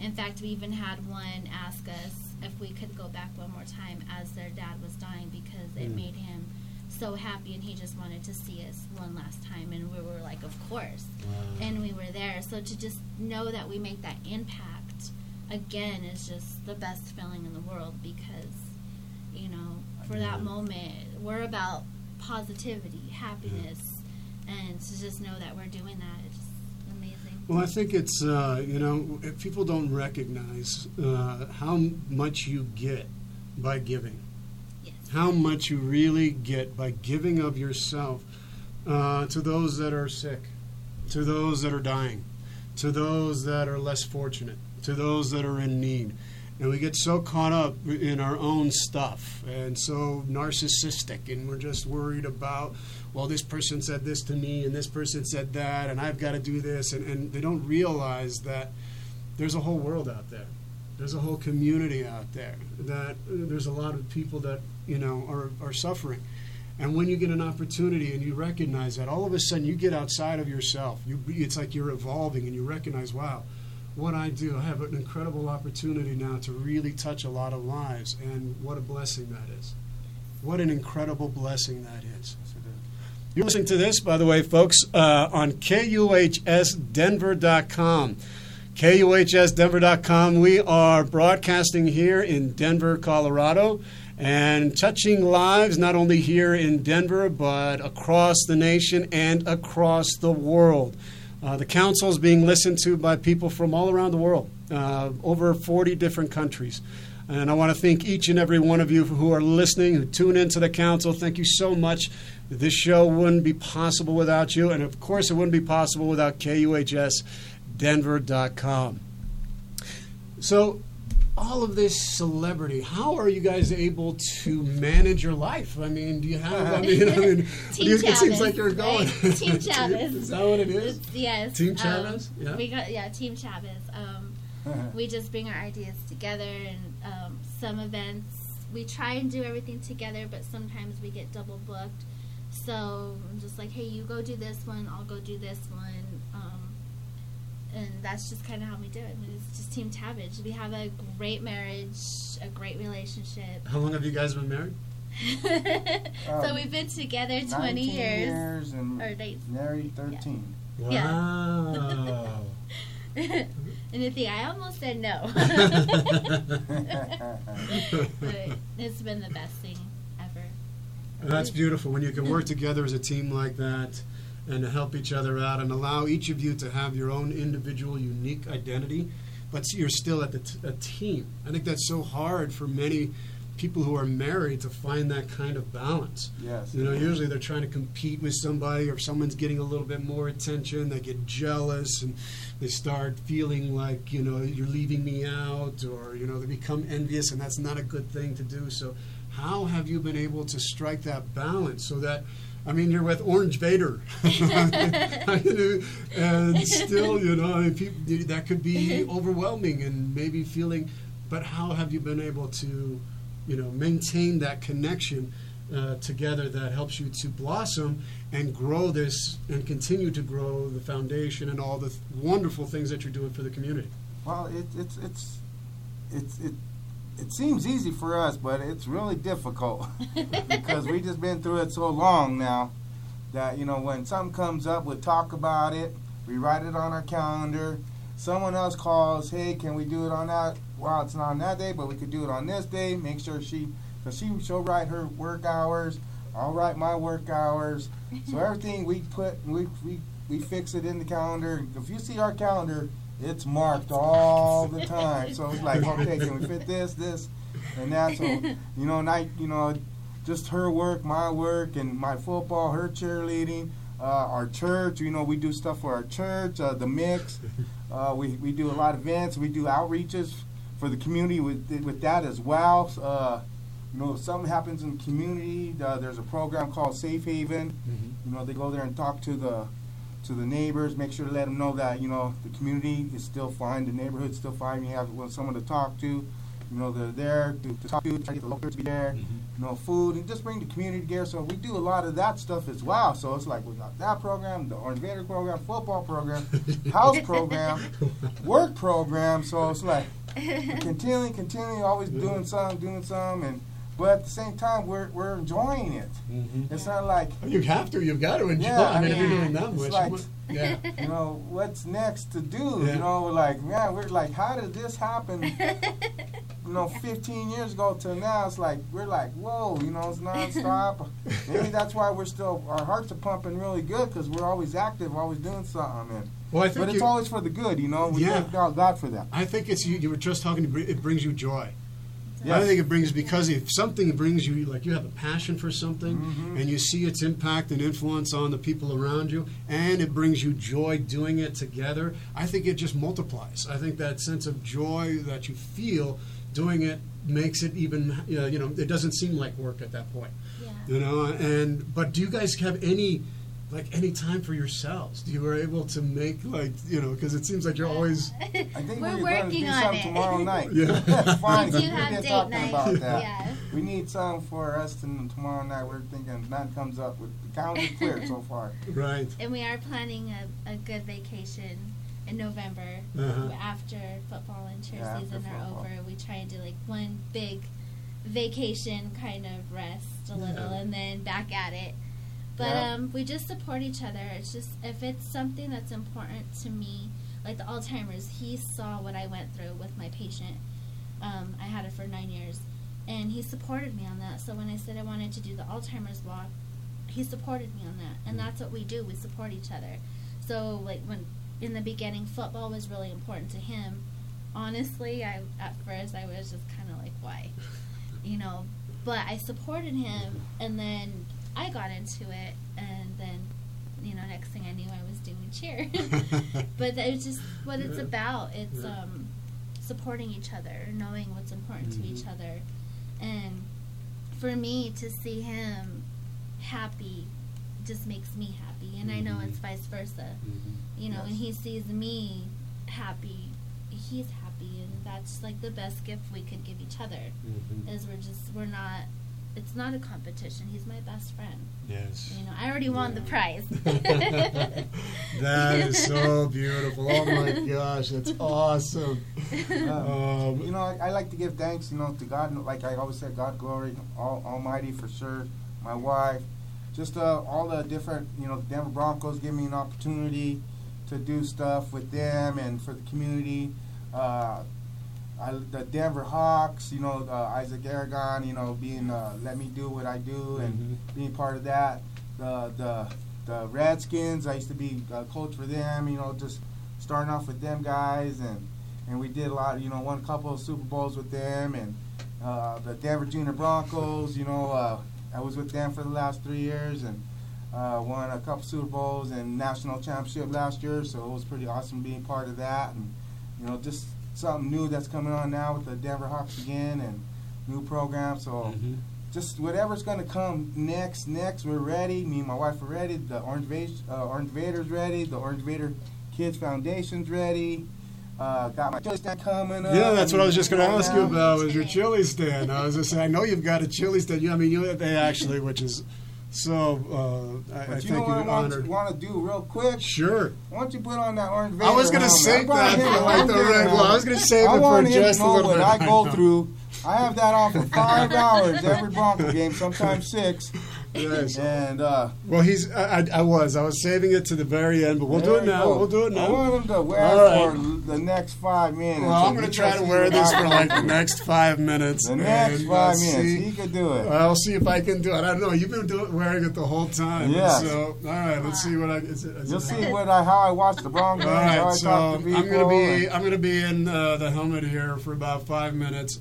In fact, we even had one ask us if we could go back one more time as their dad was dying because it Mm. made him so happy and he just wanted to see us one last time. And we were like, of course Wow. and we were there. So to just know that we make that impact again is just the best feeling in the world because, you know, for Yeah. that moment, we're about positivity, happiness, and to just know that we're doing that, it's amazing. Well, I think it's uh, you know if people don't recognize uh, how much you get by giving. How much you really get by giving of yourself uh, to those that are sick, to those that are dying, to those that are less fortunate, to those that are in need. And we get so caught up in our own stuff and so narcissistic, and we're just worried about, well, this person said this to me, and this person said that, and I've got to do this. And, and they don't realize that there's a whole world out there. There's a whole community out there. That uh, there's a lot of people that, you know, are, are suffering. And when you get an opportunity and you recognize that, all of a sudden you get outside of yourself. You, it's like you're evolving and you recognize, wow, what I do, I have an incredible opportunity now to really touch a lot of lives. And what a blessing that is. What an incredible blessing that is. You're listening to this, by the way, folks, uh, on KUHSDenver.com. KUHSDenver.com. We are broadcasting here in Denver, Colorado, and touching lives not only here in Denver, but across the nation and across the world. Uh, the council is being listened to by people from all around the world, uh, over 40 different countries. And I want to thank each and every one of you who are listening, who tune into the council. Thank you so much. This show wouldn't be possible without you. And of course, it wouldn't be possible without KUHSDenver.com. So, all of this celebrity, how are you guys able to manage your life? I mean, do you have, I mean, I [laughs] mean Team you- it seems like you're going. right? Team Chavez. [laughs] is that what it is? Yes. Team um, Yeah. We got yeah, Team Chavez. Um, we just bring our ideas together, and um, some events we try and do everything together, but sometimes we get double booked. So I'm just like, hey, you go do this one, I'll go do this one, um, and that's just kind of how we do it. It's just Team Chavez. We have a great marriage, a great relationship. How long have you guys been married? [laughs] so Um, we've been together 20 19 years. years and Or they- married 13. Yeah. Wow. [laughs] and at the I almost said no. [laughs] but it's been the best thing ever. That's beautiful when you can work together as a team like that and to help each other out and allow each of you to have your own individual, unique identity, but you're still at the t- a team. I think that's so hard for many people who are married to find that kind of balance. yes. You know, usually they're trying to compete with somebody, or someone's getting a little bit more attention. They get jealous, and they start feeling like you know you're leaving me out, or you know they become envious, and that's not a good thing to do. So, how have you been able to strike that balance so that? I mean, you're with Orange Vader, [laughs] [laughs] and still, you know, I mean, that could be overwhelming and maybe feeling. But how have you been able to, you know, maintain that connection uh, together that helps you to blossom and grow this and continue to grow the foundation and all the th- wonderful things that you're doing for the community? Well, it, it's it's it's it it seems easy for us, but it's really difficult [laughs] because we just been through it so long now that you know when something comes up, we talk about it, we write it on our calendar. Someone else calls, hey, can we do it on that? Well, it's not on that day, but we could do it on this day. Make sure she, because she she'll write her work hours. I'll write my work hours. So [laughs] everything we put, we we we fix it in the calendar. If you see our calendar, it's marked all the time. So it's like, okay, can we fit this, this, and that? So you know, night, you know, just her work, my work, and my football, her cheerleading, uh, our church. You know, we do stuff for our church, uh, the mix. Uh, we we do a lot of events. We do outreaches for the community with with that as well. Uh, you know, if something happens in the community, uh, there's a program called Safe Haven. You know, they go there and talk to the to the neighbors, make sure to let them know that you know the community is still fine, the neighborhood's still fine. You have someone to talk to. You know, they're there to, to talk to, try to get the locals to be there. Mm-hmm. You know, food and just bring the community together. So we do a lot of that stuff as well. So it's like we got that program, the Orange Vader program, football program, [laughs] house program, work program. So it's like continuing, continuing, always doing some, doing some, and but at the same time, we're we're enjoying it. Mm-hmm. It's not like oh, You have to. You've got to enjoy. Yeah, I mean, if you're doing that It's much, like- yeah. [laughs] you know what's next to do. Yeah. You know, like man, we're like, how did this happen? [laughs] You know, 15 years ago till now, it's like we're like, whoa, you know, it's nonstop. [laughs] Maybe that's why we're still our hearts are pumping really good because we're always active, always doing something. And Well, I think but it's you- always for the good, you know. We Yeah. thank God, God for that. I think it's you. You were just talking. It brings you joy. I Yes. think it brings because if something brings you like you have a passion for something Mhm. and you see its impact and influence on the people around you and it brings you joy doing it together i think it just multiplies i think that sense of joy that you feel doing it makes it even uh, you know it doesn't seem like work at that point Yeah. you know and but do you guys have any like any time for yourselves do you were able to make like you know because it seems like you're always [laughs] I think We're we're, working do on something it. tomorrow [laughs] night. Yeah. [laughs] Fine. We do We've date talking night. about that. Yeah. We need something for us to, tomorrow night. We're thinking none comes up with the calendar clear so far. right And we are planning a, a good vacation in November Uh-huh. after football and cheer Yeah, season are football. over. We try and do like one big vacation kind of rest a little Yeah. and then back at it. But Yeah. um, we just support each other. It's just if it's something that's important to me, like the Alzheimer's, he saw what I went through with my patient. Um, I had it for nine years, and he supported me on that. So when I said I wanted to do the Alzheimer's walk, he supported me on that, and that's what we do. We support each other. So like when in the beginning, football was really important to him. Honestly, I at first I was just kind of like, why, [laughs] you know. But I supported him, and then I got into it, and then, you know, next thing I knew, I was doing cheer. [laughs] [laughs] but it's just what it's Yeah. about. It's Yeah. um, supporting each other, knowing what's important to each Mhm. other, and for me to see him happy just makes me happy, and I know Mhm. it's vice versa. Mhm. You know, when he sees me happy, he's happy, and that's like the best gift we could give each other. Mhm. Is we're just we're not. It's not a competition. He's my best friend. yes You know, I already won the prize. [laughs] [laughs] that is so beautiful. Oh my gosh, that's awesome. [laughs] Um, You know, I, I like to give thanks, you know, to God. Like I always said, God glory, all, Almighty for sure. My wife, just uh, all the different, you know, Denver Broncos give me an opportunity to do stuff with them and for the community. Uh, I, the Denver Hawks, you know, uh, Isaac Aragon, you know, being uh, let me do what I do and Mhm. being part of that. The the the Redskins, I used to be a coach for them. You know, just starting off with them guys, and and we did a lot. You know, won a couple of Super Bowls with them, and uh, the Denver Junior Broncos. You know, uh, I was with them for the last three years, and uh, won a couple Super Bowls and national championship last year. So it was pretty awesome being part of that, and you know, just something new that's coming on now with the Denver Hawks again, and new program. So Mhm. just whatever's going to come next. Next, we're ready. Me and my wife are ready. The Orange, Vase, uh, Orange Vader's ready. The Orange Vader Kids Foundation's ready. Uh, got my chili stand coming up. Yeah, that's what I was just going to ask you about. Was your chili stand? I was just saying, I know you've got a chili stand. You, I mean, you they actually, which is so. Uh, I, I But you think know what I want, to do real quick? Sure. Why don't you put on that Orange Vader I was going to say that for like the red. Well, I was going to save I it for want him to just a little what bit. I go through. I have that on for five [laughs] hours every Bronco game, sometimes six. Yes. And uh, Well, he's. I, I, I was. I was saving it to the very end, but we'll do it now. go. We'll do it now. I now. want him to wear All it right. for the next five minutes. Well, I'm going to try to wear this for [laughs] like the next five minutes. The next and, five uh, minutes, see- he could do it. I'll see if I can do it. I don't know. You've been doing, wearing it the whole time. Yes. So, all right. Let's see what I. Is it, is You'll it- see what I how I watch the Broncos. All how right, I so talk I'm gonna be and- I'm gonna be in uh, the helmet here for about five minutes,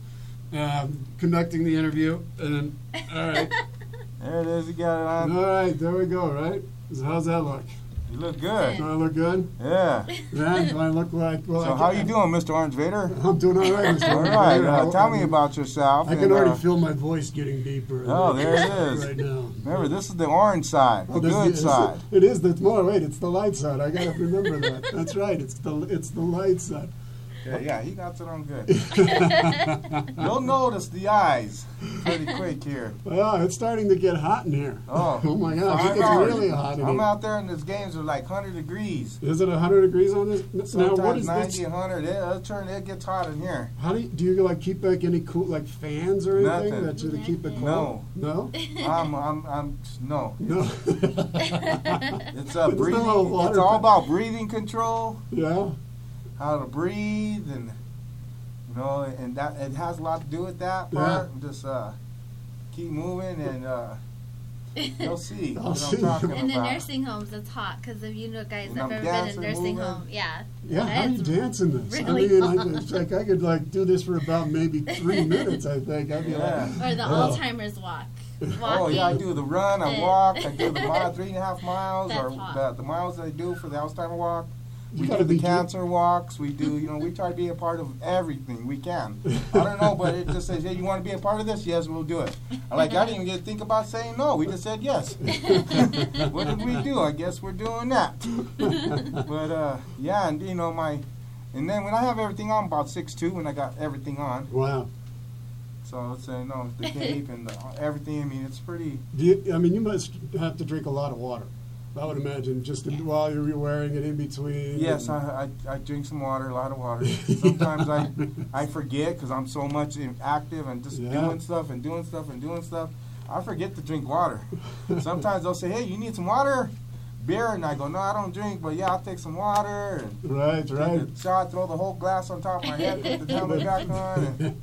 um, conducting the interview, and then all right, [laughs] there it is. You got it on. all right, there we go. Right, so how's that look? You look good. Do I look good? Yeah. Yeah, do I look like? Well, So I how can- you doing, Mr. Orange Vader? I'm doing all right. Mr. All right. Uh, tell me about yourself. I can and, already uh, feel my voice getting deeper. Oh, there it is. Right now. Remember, this is the orange side, the Oh, this- good this- side. It is the more. Wait, it's the light side. I gotta remember that. That's right. It's the it's the light side. Yeah, yeah, he got it on good. [laughs] You'll notice the eyes pretty quick here. Well, it's starting to get hot in here. Oh, [laughs] my gosh, it gets really hot in I'm here. out there and these games are like 100 degrees. Is it 100 degrees on this? Now, Sometimes what is 90, this? 100. It, it'll turn, it gets hot in here. How do you, do you like keep like any cool like fans or anything Nothing. that you to keep it cold? No. No. [laughs] I'm, I'm, I'm, no. No. It's uh, breathing. a It's all about breathing control, yeah. How to breathe, and you know, and that it has a lot to do with that Yeah. part. Just uh, keep moving and uh, You'll see [laughs] I'll what see. I'm talking In the nursing homes, it's hot because if you know guys And have I'm ever been in a nursing moving. home, yeah. Yeah, how do you That's dance in this? really I mean, I, fun. it's like I could like do this for about maybe three [laughs] minutes. I think I'd be Yeah. Or the Oh. Alzheimer's walk. Walking. Oh yeah, I do the run, I walk, I do the [laughs] mile, three and a half miles, That's or hot. the, the miles that I do for the Alzheimer walk. We do the cancer walks. We do, you know, we try to be a part of everything we can. [laughs] I don't know, but it just says, hey, you want to be a part of this? Yes, we'll do it. I'm like, I didn't even get to think about saying no. We just said yes. [laughs] what did we do? I guess we're doing that. [laughs] But uh, yeah, and you know my, and then when I have everything on, about six two, when I got everything on, Wow. so it's uh, no the cape and the, everything. I mean, it's pretty. Do you, I mean, you must have to drink a lot of water. I would imagine just in, while you're wearing it in between. Yes, I, I, I drink some water, a lot of water. [laughs] Sometimes I I forget because I'm so much active and just Yeah. doing stuff and doing stuff and doing stuff. I forget to drink water. Sometimes they'll say, "Hey, you need some water, beer," and I go, "No, I don't drink, but yeah, I'll take some water." And Right, right. a shot, throw the whole glass on top of my head, put the [laughs] helmet back on. And,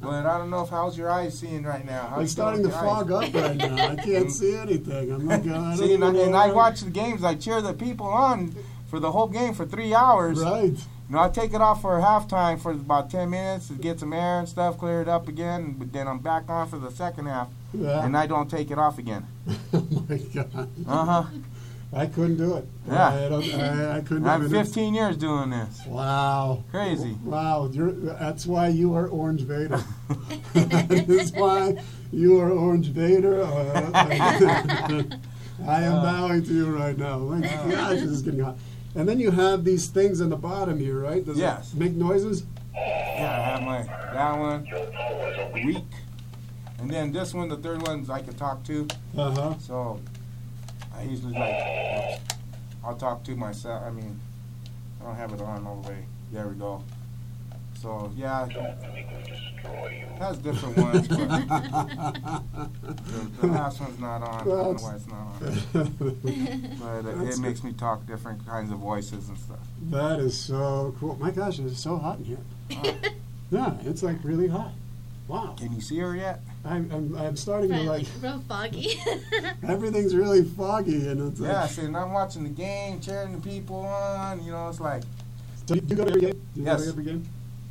but I don't know if how's your eyes seeing right now. How's It's starting to fog up right now. I can't [laughs] see anything. I'm not going. See, and I, and I watch the games. I cheer the people on for the whole game for three hours. Right. Know, I take it off for halftime for about 10 minutes to get some air and stuff, clear it up again, but then I'm back on for the second half, Yeah. and I don't take it off again. [laughs] oh my God. Uh huh. I couldn't do it. Yeah. I, don't, I, I couldn't. I'm do it. 15 years doing this. Wow. Crazy. Wow. You're, that's why you are Orange Vader. [laughs] [laughs] that's why you are Orange Vader. Uh, I am bowing to you right now. My gosh, this is getting hot. And then you have these things in the bottom here, right? Does Yes. it make noises? Yeah, I have my that one, weak, and then this one, the third one's I can talk to. Uh huh. So I usually like I'll talk to myself. I mean, I don't have it on all the way. There we go. So yeah, it has different ones, but [laughs] the, the last one's not on. I don't know why it's not on. [laughs] But uh, That's it makes me talk different kinds of voices and stuff. that is so cool. My gosh, it's so hot in here. Uh, Yeah, it's like really hot. Wow. can you see her yet? I'm, I'm, I'm starting to Right, like, like real foggy. [laughs] everything's really foggy and it's like, Yeah, see, and I'm watching the game, cheering the people on. You know, it's like So you go to every game? Do You Yes. go to every game?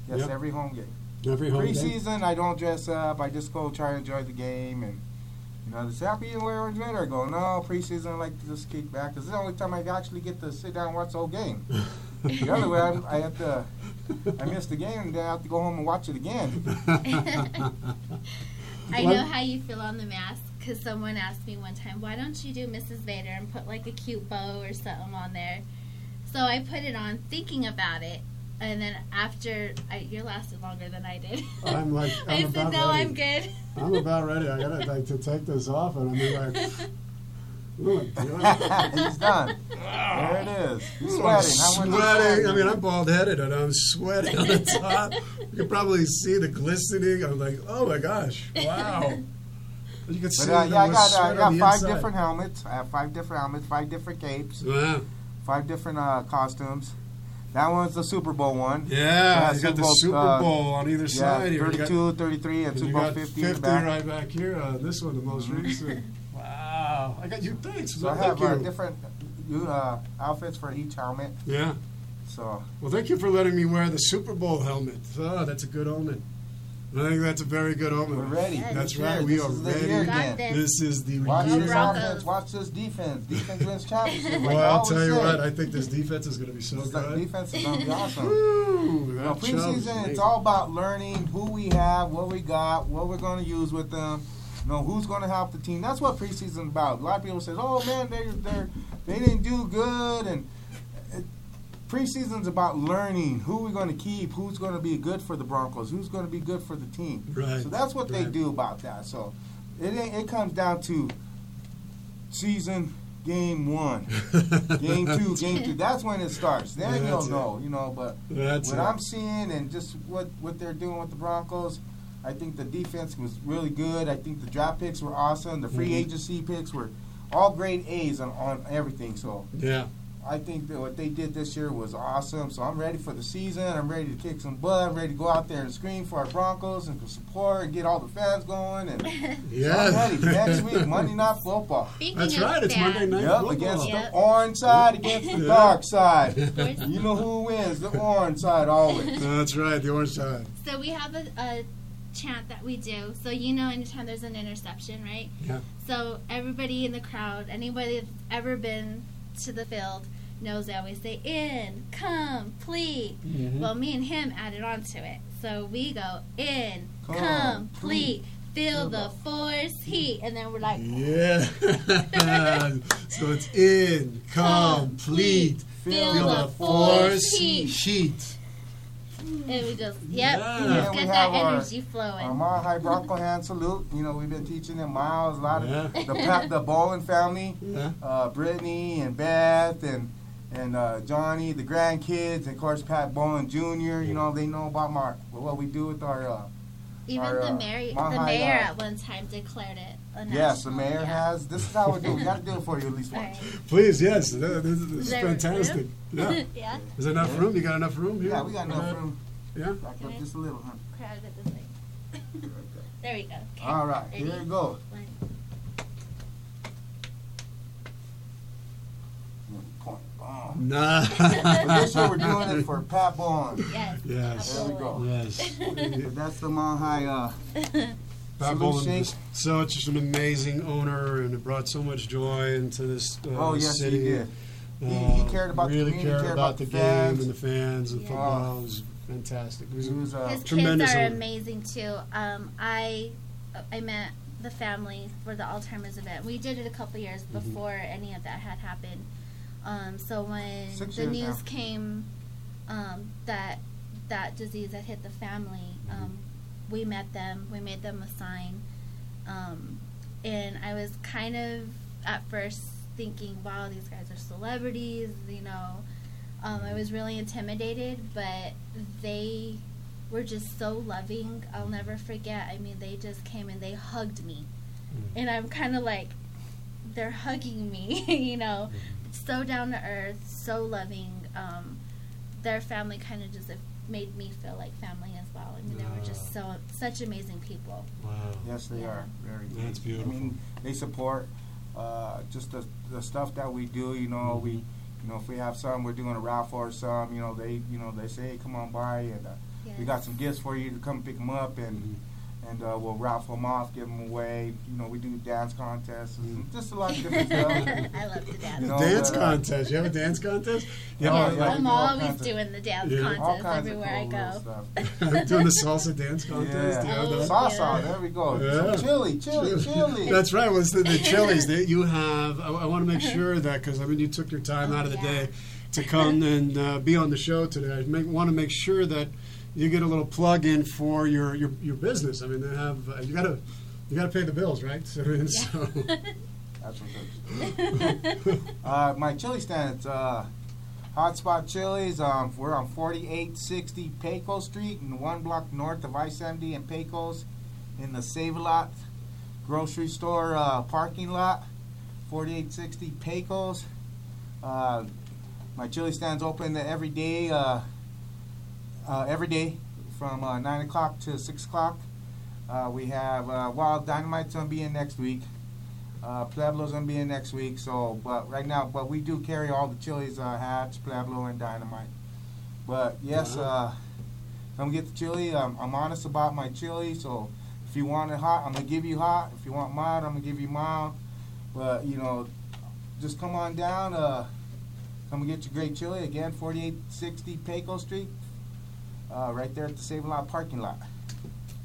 Yes, Yep. every home game. Every home game? Preseason, I don't dress up. I just go try to enjoy the game, and you know, they say, "Happy you wear orange Vader." I go, "No, preseason, I like to just kick back because it's the only time I actually get to sit down and watch the whole game. [laughs] the other way, I, I have to, I miss the game, and then I have to go home and watch it again." [laughs] [laughs] I know how you feel on the mask because someone asked me one time, why don't you do Mrs. Vader and put like a cute bow or something on there? So I put it on thinking about it. And then after, I, you lasted longer than I did. I'm like, [laughs] I'm I said, about no, ready. I'm good. I'm about ready. I gotta like to take this off, and I'm like, oh. [laughs] He's done. There it is. He's I'm sweating. Sweating. I mean, I'm bald headed and I'm sweating on the [laughs] top. You can probably see the glistening. I'm like, oh my gosh, wow. You can see But uh, the yeah, I got, uh, sweat I got five inside. different helmets. I have five different helmets, five different capes, Wow. five different uh, costumes. That one's the Super Bowl one. Yeah, Yeah, you got the Super Bowl, uh, on either Yeah, side here. You 32, 33, and and Super Bowl got 50, 50, back. right back here. Uh, this one, the most [laughs] recent. Wow. I got you. Thanks. So I have uh, different uh, outfits for each helmet. Yeah. So Well, thank you for letting me wear the Super Bowl helmet. Oh, that's a good omen. I think that's a very good omen. we're ready. That's That's This right. We are ready. again. this. This is the Watch year. this Broncos. offense. Watch this defense. Defense wins [laughs] championships. like Well, I I'll tell you say. what. I think this defense is going to be so This good. defense is going to be [laughs] awesome. Woo, You know, preseason, it's all about learning who we have, what we got, what we're going to use with them. You know, who's going to help the team. That's what preseason is about. A lot of people say, "Oh man, they they they didn't do good," and it, preseason's about learning who we're going to keep, who's going to be good for the Broncos, who's going to be good for the team. Right. So that's what they do about that. So it ain't, it comes down to season game one, [laughs] game two, game two. That's when it starts. Then That's you'll it. know, you know. But That's what it. I'm seeing and just what what they're doing with the Broncos, I think the defense was really good. I think the draft picks were awesome. The free Mhm. agency picks were all grade A's on, on everything. So Yeah. I think that what they did this year was awesome. So I'm ready for the season. I'm ready to kick some butt. I'm ready to go out there and scream for our Broncos and support and get all the fans going. And so I'm Yeah. ready. Next week, Monday Night Football. Speaking That's of right. It's Monday night Yep, football. against Yep. the orange side against the dark side. [laughs] You know who wins? The orange side always. [laughs] That's right. The orange side. So we have a, a chant that we do. So you know, anytime there's an interception, right? Yeah. So everybody in the crowd, anybody that's ever been to the field, knows they always say in, complete. Mhm. Well, me and him added on to it. So we go in, Complete. feel the force heat, and then we're like, Yeah. [laughs] so it's in, complete, feel, feel the the force force heat. Sheet. And we just, yep, Yeah. we just get that our- energy flowing. Our Mile High Bronco hand salute. You know, we've been teaching them miles. A lot of Yeah. the Pat, the Bowlen family, Yeah. uh, Brittany and Beth and and uh, Johnny, the grandkids, and of course Pat Bowlen Jr. You know, they know about my what we do with our. Uh, Even our, the uh, mayor, Mile the mayor uh, at one time declared it. Yes, the mayor yeah. has. This is how we do. it. We got to do it for you at least [laughs] once. right. Please, yes. This, this is Is fantastic. room? [laughs] Yeah. yeah. Is there enough Yeah. room? You got enough room here? Yeah, we got enough Uh, room. Yeah. Back up just a little, huh? Crowd it this way. [laughs] there we go. Okay. All right, Ready? here it goes. One. Point. Boom. Nah. But [laughs] this we're doing it for Pat Bowlen. Yes. Yes. There we go. Yes. That's the Mile High. Uh, Bob Salute Bowlen is such an amazing owner, and it brought so much joy into this uh, oh yes, city. he did. He- he Uh, cared about the really community, cared cared about about the the game and the fans and Yeah. football. It was fantastic. It was, He was uh, His Tremendous kids are owner. amazing too. Um, I I met the family for the Alzheimer's event. We did it a couple years Mm-hmm. before any of that had happened. Um, so when Six the news now. came um, that that disease had hit the family, Mm-hmm. um, we met them. We made them a sign, um, and I was kind of at first thinking, "Wow, these guys are celebrities," you know. Um, I was really intimidated, but they were just so loving. I'll never forget. I mean, they just came and they hugged me. Mm. And I'm kind of like, they're hugging me, [laughs] you know. So down to earth, so loving. Um, their family kind of just made me feel like family as well. I mean, they were just so such amazing people. wow. yes, they Yeah. are very. That's good. beautiful. I mean, they support uh, just the the stuff that we do. You know, we. You know, if we have some, we're doing a raffle or some. You know, they, you know, they say, hey, "Come on by," and uh, we got some gifts for you to come pick them up, and and uh, we'll raffle them off, give them away. You know, we do dance contests, and just a lot of different stuff. [laughs] I love to dance. You know, dance but, uh, contest. You have a dance contest? Yeah, Oh, yeah, I'm always kinds doing the dance Yeah. all contest kinds everywhere I of cool go. stuff. I'm [laughs] [laughs] doing the salsa dance contest. Yeah. You have Oh. Salsa, yeah. there we go. Yeah. Some chili, chili, chili. That's right. Well, it's the, the chilies that you have. I, I want to make sure that because I mean you took your time Oh, out of the yeah. day to come and uh, be on the show today. I make, want to make sure that you get a little plug in for your, your, your business. I mean, they have uh, you got to you got to pay the bills, right? [laughs] So, and [laughs] so That's what it is. uh, my chili stand, it's uh, Hotspot Chilies. Um, we're on 4860 Pecos Street, and one block north of I-70 and Pecos, in the Save-A-Lot grocery store uh, parking lot. 4860 Pecos. Uh, my chili stand's open every day. Uh, uh, every day from uh, 9 o'clock to 6 o'clock. Uh, we have uh, Wild Dynamite's gonna be in next week. Uh, Pueblo's gonna be in next week. So, but right now, but we do carry all the chilies, uh, Hatch, Pueblo, and Dynamite. But yes, uh, come get the chili. Um, I'm honest about my chili. So, if you want it hot, I'm gonna give you hot. If you want mild, I'm gonna give you mild. But you know, just come on down. Uh, come and get your great chili again. 4860 Pecos Street, uh, right there at the Save a Lot parking lot.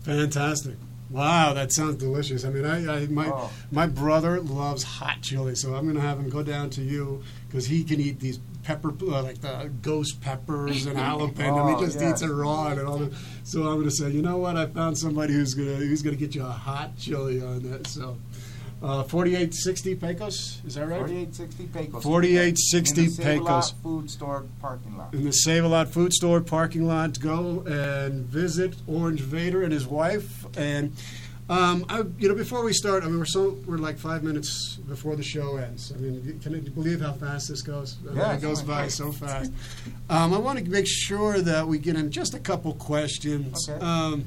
fantastic. Wow, that sounds delicious. I mean, I, I my Oh. my brother loves hot chili, so I'm going to have him go down to you because he can eat these pepper uh, like the ghost peppers and [laughs] jalapeno. Oh, he just yes. eats it raw and all that. So I'm going to say, you know what? I found somebody who's gonna who's gonna get you a hot chili on that. So. Uh, 4860 Pecos, is that right? 4860 Pecos. 4860 In the Save-A-Lot Pecos. Food store parking lot. in the Save a Lot Food Store parking lot. Go and visit Orange Vader and his wife. And Um, I, you know, before we start, I mean, we're so we're like five minutes before the show ends. I mean, can you believe how fast this goes? I mean, Yeah, it goes by great. so fast. Um, I want to make sure that we get in just a couple questions. Okay. Um,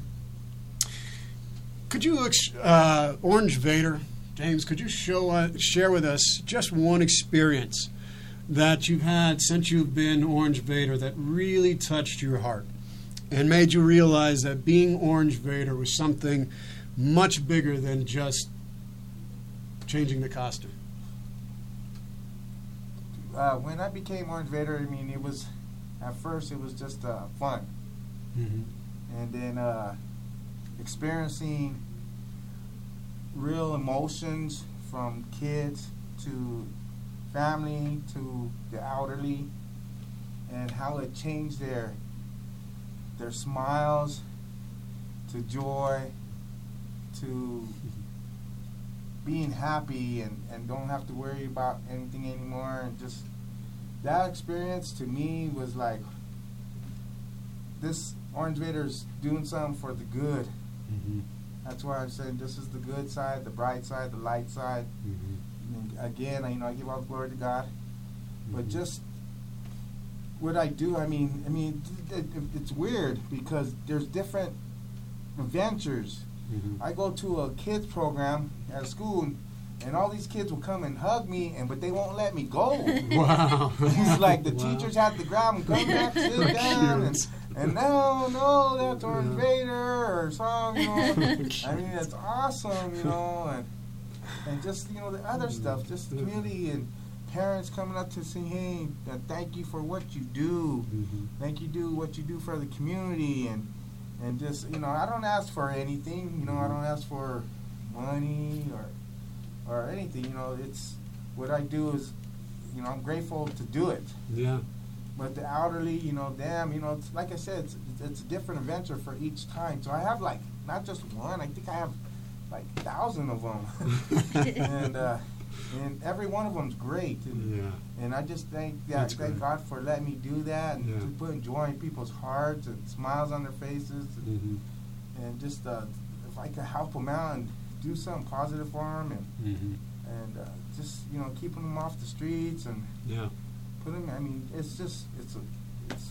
could you, uh, Orange Vader, James? Could you show uh, share with us just one experience that you've had since you've been Orange Vader that really touched your heart and made you realize that being Orange Vader was something much bigger than just changing the costume? Uh, when I became Orange Vader, I mean, it was at first it was just uh, fun, Mm-hmm. and then uh, experiencing real emotions from kids to family to the elderly, and how it changed their their smiles to joy to being happy and, and don't have to worry about anything anymore and just that experience to me was like this Orange Vader's doing something for the good. Mm-hmm. That's why I'm saying this is the good side, the bright side, the light side. And again, I, you know, I give all the glory to God. But just what I do, I mean, I mean, it, it, it's weird because there's different adventures. Mm-hmm. I go to a kids program at school, and, and all these kids will come and hug me, and but they won't let me go. [laughs] Wow. [laughs] it's like the Wow. teachers have to grab them, come back, [laughs] sit down, and. And no, no, that's Orange Yeah. Vader or song, you know. [laughs] I mean, that's awesome, you know, and and just you know the other stuff, just the community and parents coming up to say, hey, uh, thank you for what you do, Mhm. thank you do what you do for the community, and and just you know, I don't ask for anything, you know, I don't ask for money or or anything, you know, it's what I do is, you know, I'm grateful to do it. Yeah. But the elderly, you know, damn, you know, it's, like I said, it's, it's a different adventure for each time. So I have like not just one. I think I have like thousand of them, [laughs] and uh, and every one of them's great. And, Yeah. and I just thank yeah, That's thank great. God for letting me do that and Yeah. to putting joy in people's hearts and smiles on their faces, and, Mm-hmm. and just uh, if I could help them out and do something positive for them and Mm-hmm. and uh, just you know keeping them off the streets and Yeah. Them. I mean, it's just it's a it's,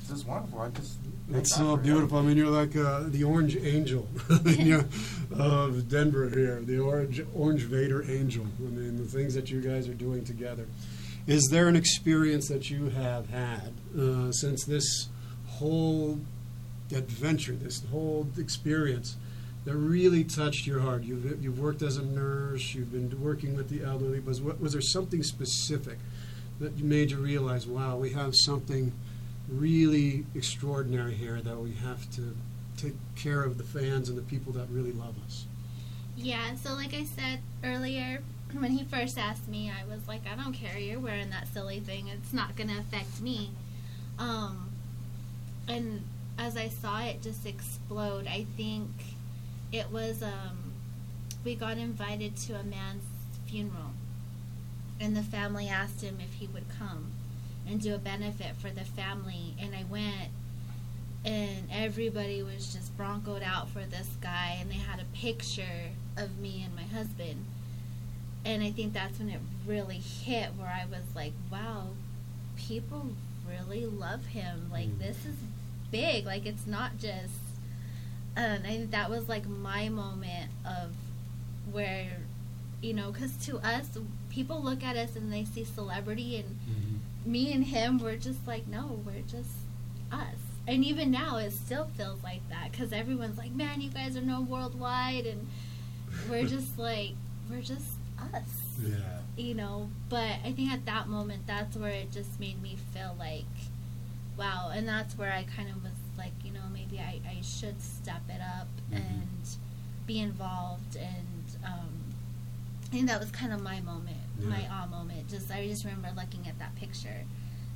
it's just wonderful. I just It's so beautiful. I mean, you're like uh, the Orange Angel [laughs] of Denver here, the Orange Orange Vader Angel. I mean, the things that you guys are doing together. Is there an experience that you have had uh, since this whole adventure, this whole experience, that really touched your heart? You've you've worked as a nurse, you've been working with the elderly. Was what was there something specific that made you realize, wow, we have something really extraordinary here that we have to take care of the fans and the people that really love us. Yeah, so like I said earlier, [clears throat] when he first asked me, I was like, I don't care, you're wearing that silly thing. It's not going to affect me. Um, and as I saw it just explode, I think it was, um, we got invited to a man's funeral. And the family asked him if he would come and do a benefit for the family. And I went and everybody was just broncoed out for this guy and they had a picture of me and my husband and i think that's when it really hit where i was like wow people really love him like Mm. this is big like it's not just and i think that was like my moment of where you know because to us people look at us and they see celebrity and me and him were just like, no, we're just us. And even now, it still feels like that because everyone's like, man, you guys are known worldwide, and we're [laughs] just like, we're just us, Yeah. you know. But I think at that moment, that's where it just made me feel like, wow. And that's where I kind of was like, you know, maybe I, I should step it up Mhm. and be involved. And um, I think that was kind of my moment, my awe moment. Just I just remember looking at that picture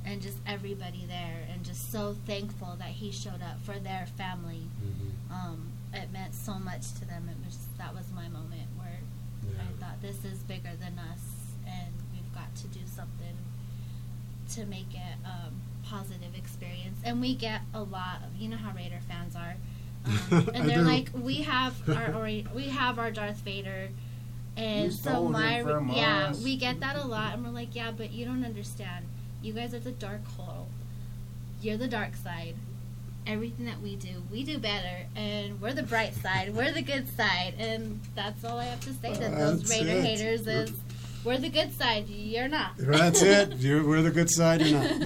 and just everybody there and just so thankful that he showed up for their family. Um, it meant so much to them. It was that was my moment where Yeah. I thought this is bigger than us and we've got to do something to make it um, positive experience. And we get a lot of you know how Raider fans are. Um, [laughs] and they're like, we have our [laughs] we have our Darth Vader, and You so my yeah, us. we get that a lot, and we're like, yeah, but you don't understand. You guys are the dark hole. You're the dark side. Everything that we do, we do better, and we're the bright side. We're the good side, and that's all I have to say to those Raider it. haters is, we're the good side. You're not. [laughs] That's it. You're, we're the good side. You're not. [laughs]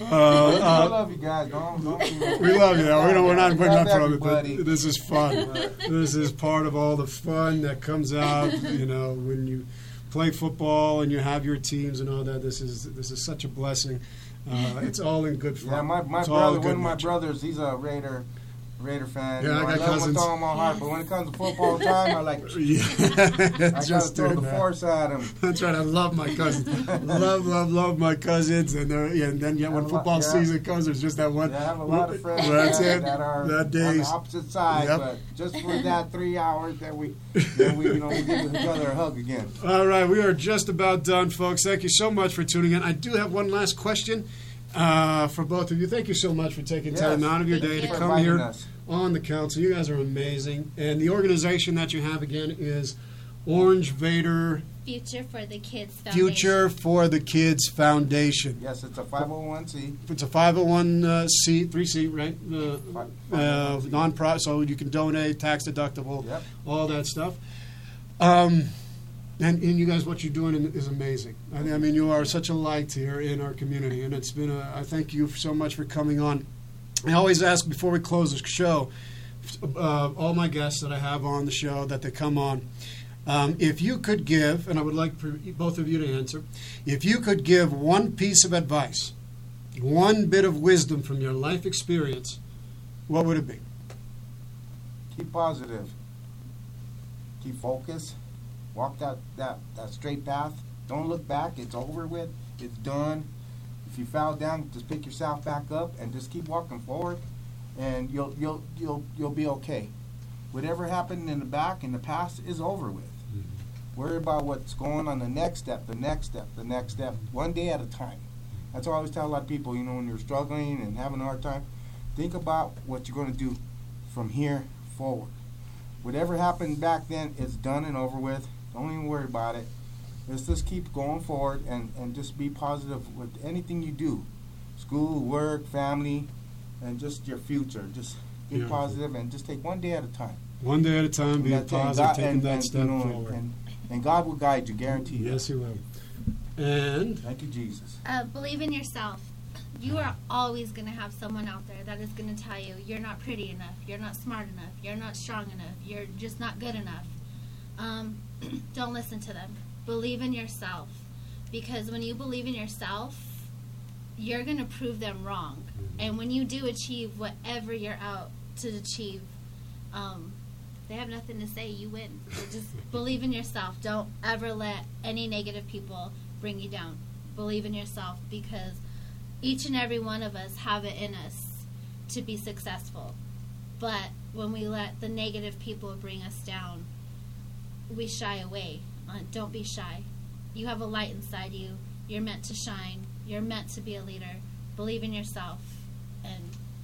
uh, I uh, love you guys. Don't, don't [laughs] we love you. Though. We don't, we're not we're Love not it. But this is fun. this is part of all the fun that comes out. You know, when you play football and you have your teams and all that. This is this is such a blessing. Uh, it's all in good fun. Yeah, my, my brother, one of my nature. brothers, he's a Raider, Raider fan. Yeah, you I know, got love him cousins. all my heart, but when it comes to football time, I like, [laughs] Yeah, I gotta just throw the that. force at him. That's right. I love my cousins. [laughs] love, love, love my cousins. And, they're, yeah, and then yeah, when a lot- football yeah. season comes, there's just that one. Yeah, I have a lot of friends That's that, it. that are That on the opposite side, Yep. but just for that three hours that we, that we, you know, we give each other a hug again. All right, we are just about done, folks. Thank you so much for tuning in. I do have one last question uh, for both of you. Thank you so much for taking time out of your Thank day you. to For come here us. on the council. You guys are amazing. And the organization that you have again is Orange Vader Future for the Kids Foundation. Future for the Kids Foundation. Yes, it's a 501c. It's a 501 uh, C, three C, right? Uh, Fi- uh, non-profit, so you can donate, tax deductible, Yep. all that stuff. Um, and, and you guys, what you're doing is amazing. I, I mean, you are such a light here in our community, and it's been a. I thank you so much for coming on. I always ask before we close the show, uh, all my guests that I have on the show that they come on, um, if you could give, and I would like for both of you to answer, if you could give one piece of advice, one bit of wisdom from your life experience, what would it be? Keep positive. Keep focused. Walk that, that, that straight path. Don't look back. It's over with. It's done. If you fall down, just pick yourself back up and just keep walking forward, and you'll you'll you'll you'll be okay. Whatever happened in the back in the past is over with. Mm-hmm. Worry about what's going on the next step, the next step, the next step, one day at a time. That's what I always tell a lot of people. You know, when you're struggling and having a hard time, think about what you're going to do from here forward. Whatever happened back then, it's done and over with. Don't even worry about it. Let's just keep going forward and, and just be positive with anything you do school, work, family, and just your future. Just be Beautiful. positive and just take one day at a time. One day at a time, being And positive, God- taking and- that and, step you know, forward. And, and God will guide you, guaranteed. yes, He will. And Thank you, Jesus. Uh, believe in yourself. You are always going to have someone out there that is going to tell you you're not pretty enough, you're not smart enough, you're not strong enough, you're just not good enough. Um, don't listen to them. Believe in yourself. Because when you believe in yourself, you're going to prove them wrong. And when you do achieve whatever you're out to achieve, um, they have nothing to say. You win. So just [laughs] believe in yourself. Don't ever let any negative people bring you down. Believe in yourself because each and every one of us have it in us to be successful. But when we let the negative people bring us down, we shy away. Uh, don't be shy. You have a light inside you. You're meant to shine. You're meant to be a leader. Believe in yourself, and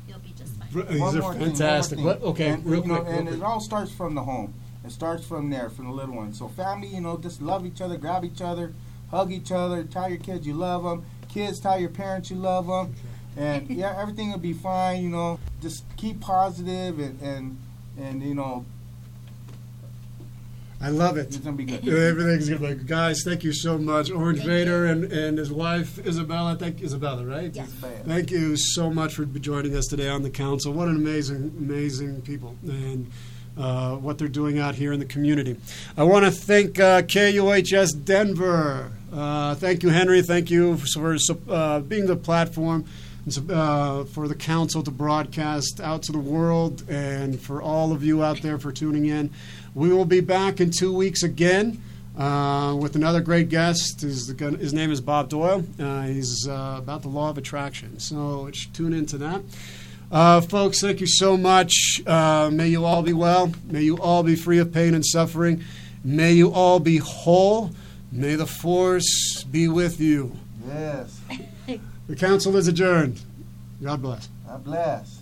you'll be just fine. br- these One are more thing, one more fantastic. thing. What- okay, and, real you know, quick. real and quick. it all starts from the home. It starts from there, from the little ones. So family, you know, just love each other, grab each other, hug each other, tell your kids you love them. Kids, tell your parents you love them, and yeah, everything will be fine. You know, just keep positive and and and you know, I love it's it. gonna be good. Everything's gonna be good. Guys, thank you so much. Orange Thank Vader you. and, and his wife Isabella. Thank Isabella, right? Yes. Thank you so much for joining us today on the council. What an amazing, amazing people and uh, what they're doing out here in the community. I want to thank uh, KUHS Denver. Uh, thank you, Henry. Thank you for uh, being the platform uh, for the council to broadcast out to the world and for all of you out there for tuning in. We will be back in two weeks again. Uh, with another great guest. His, his name is Bob Doyle. Uh, he's uh, about the law of attraction. So tune into that. Uh, folks, thank you so much. Uh, may you all be well. May you all be free of pain and suffering. May you all be whole. May the force be with you. Yes. The council is adjourned. God bless. God bless.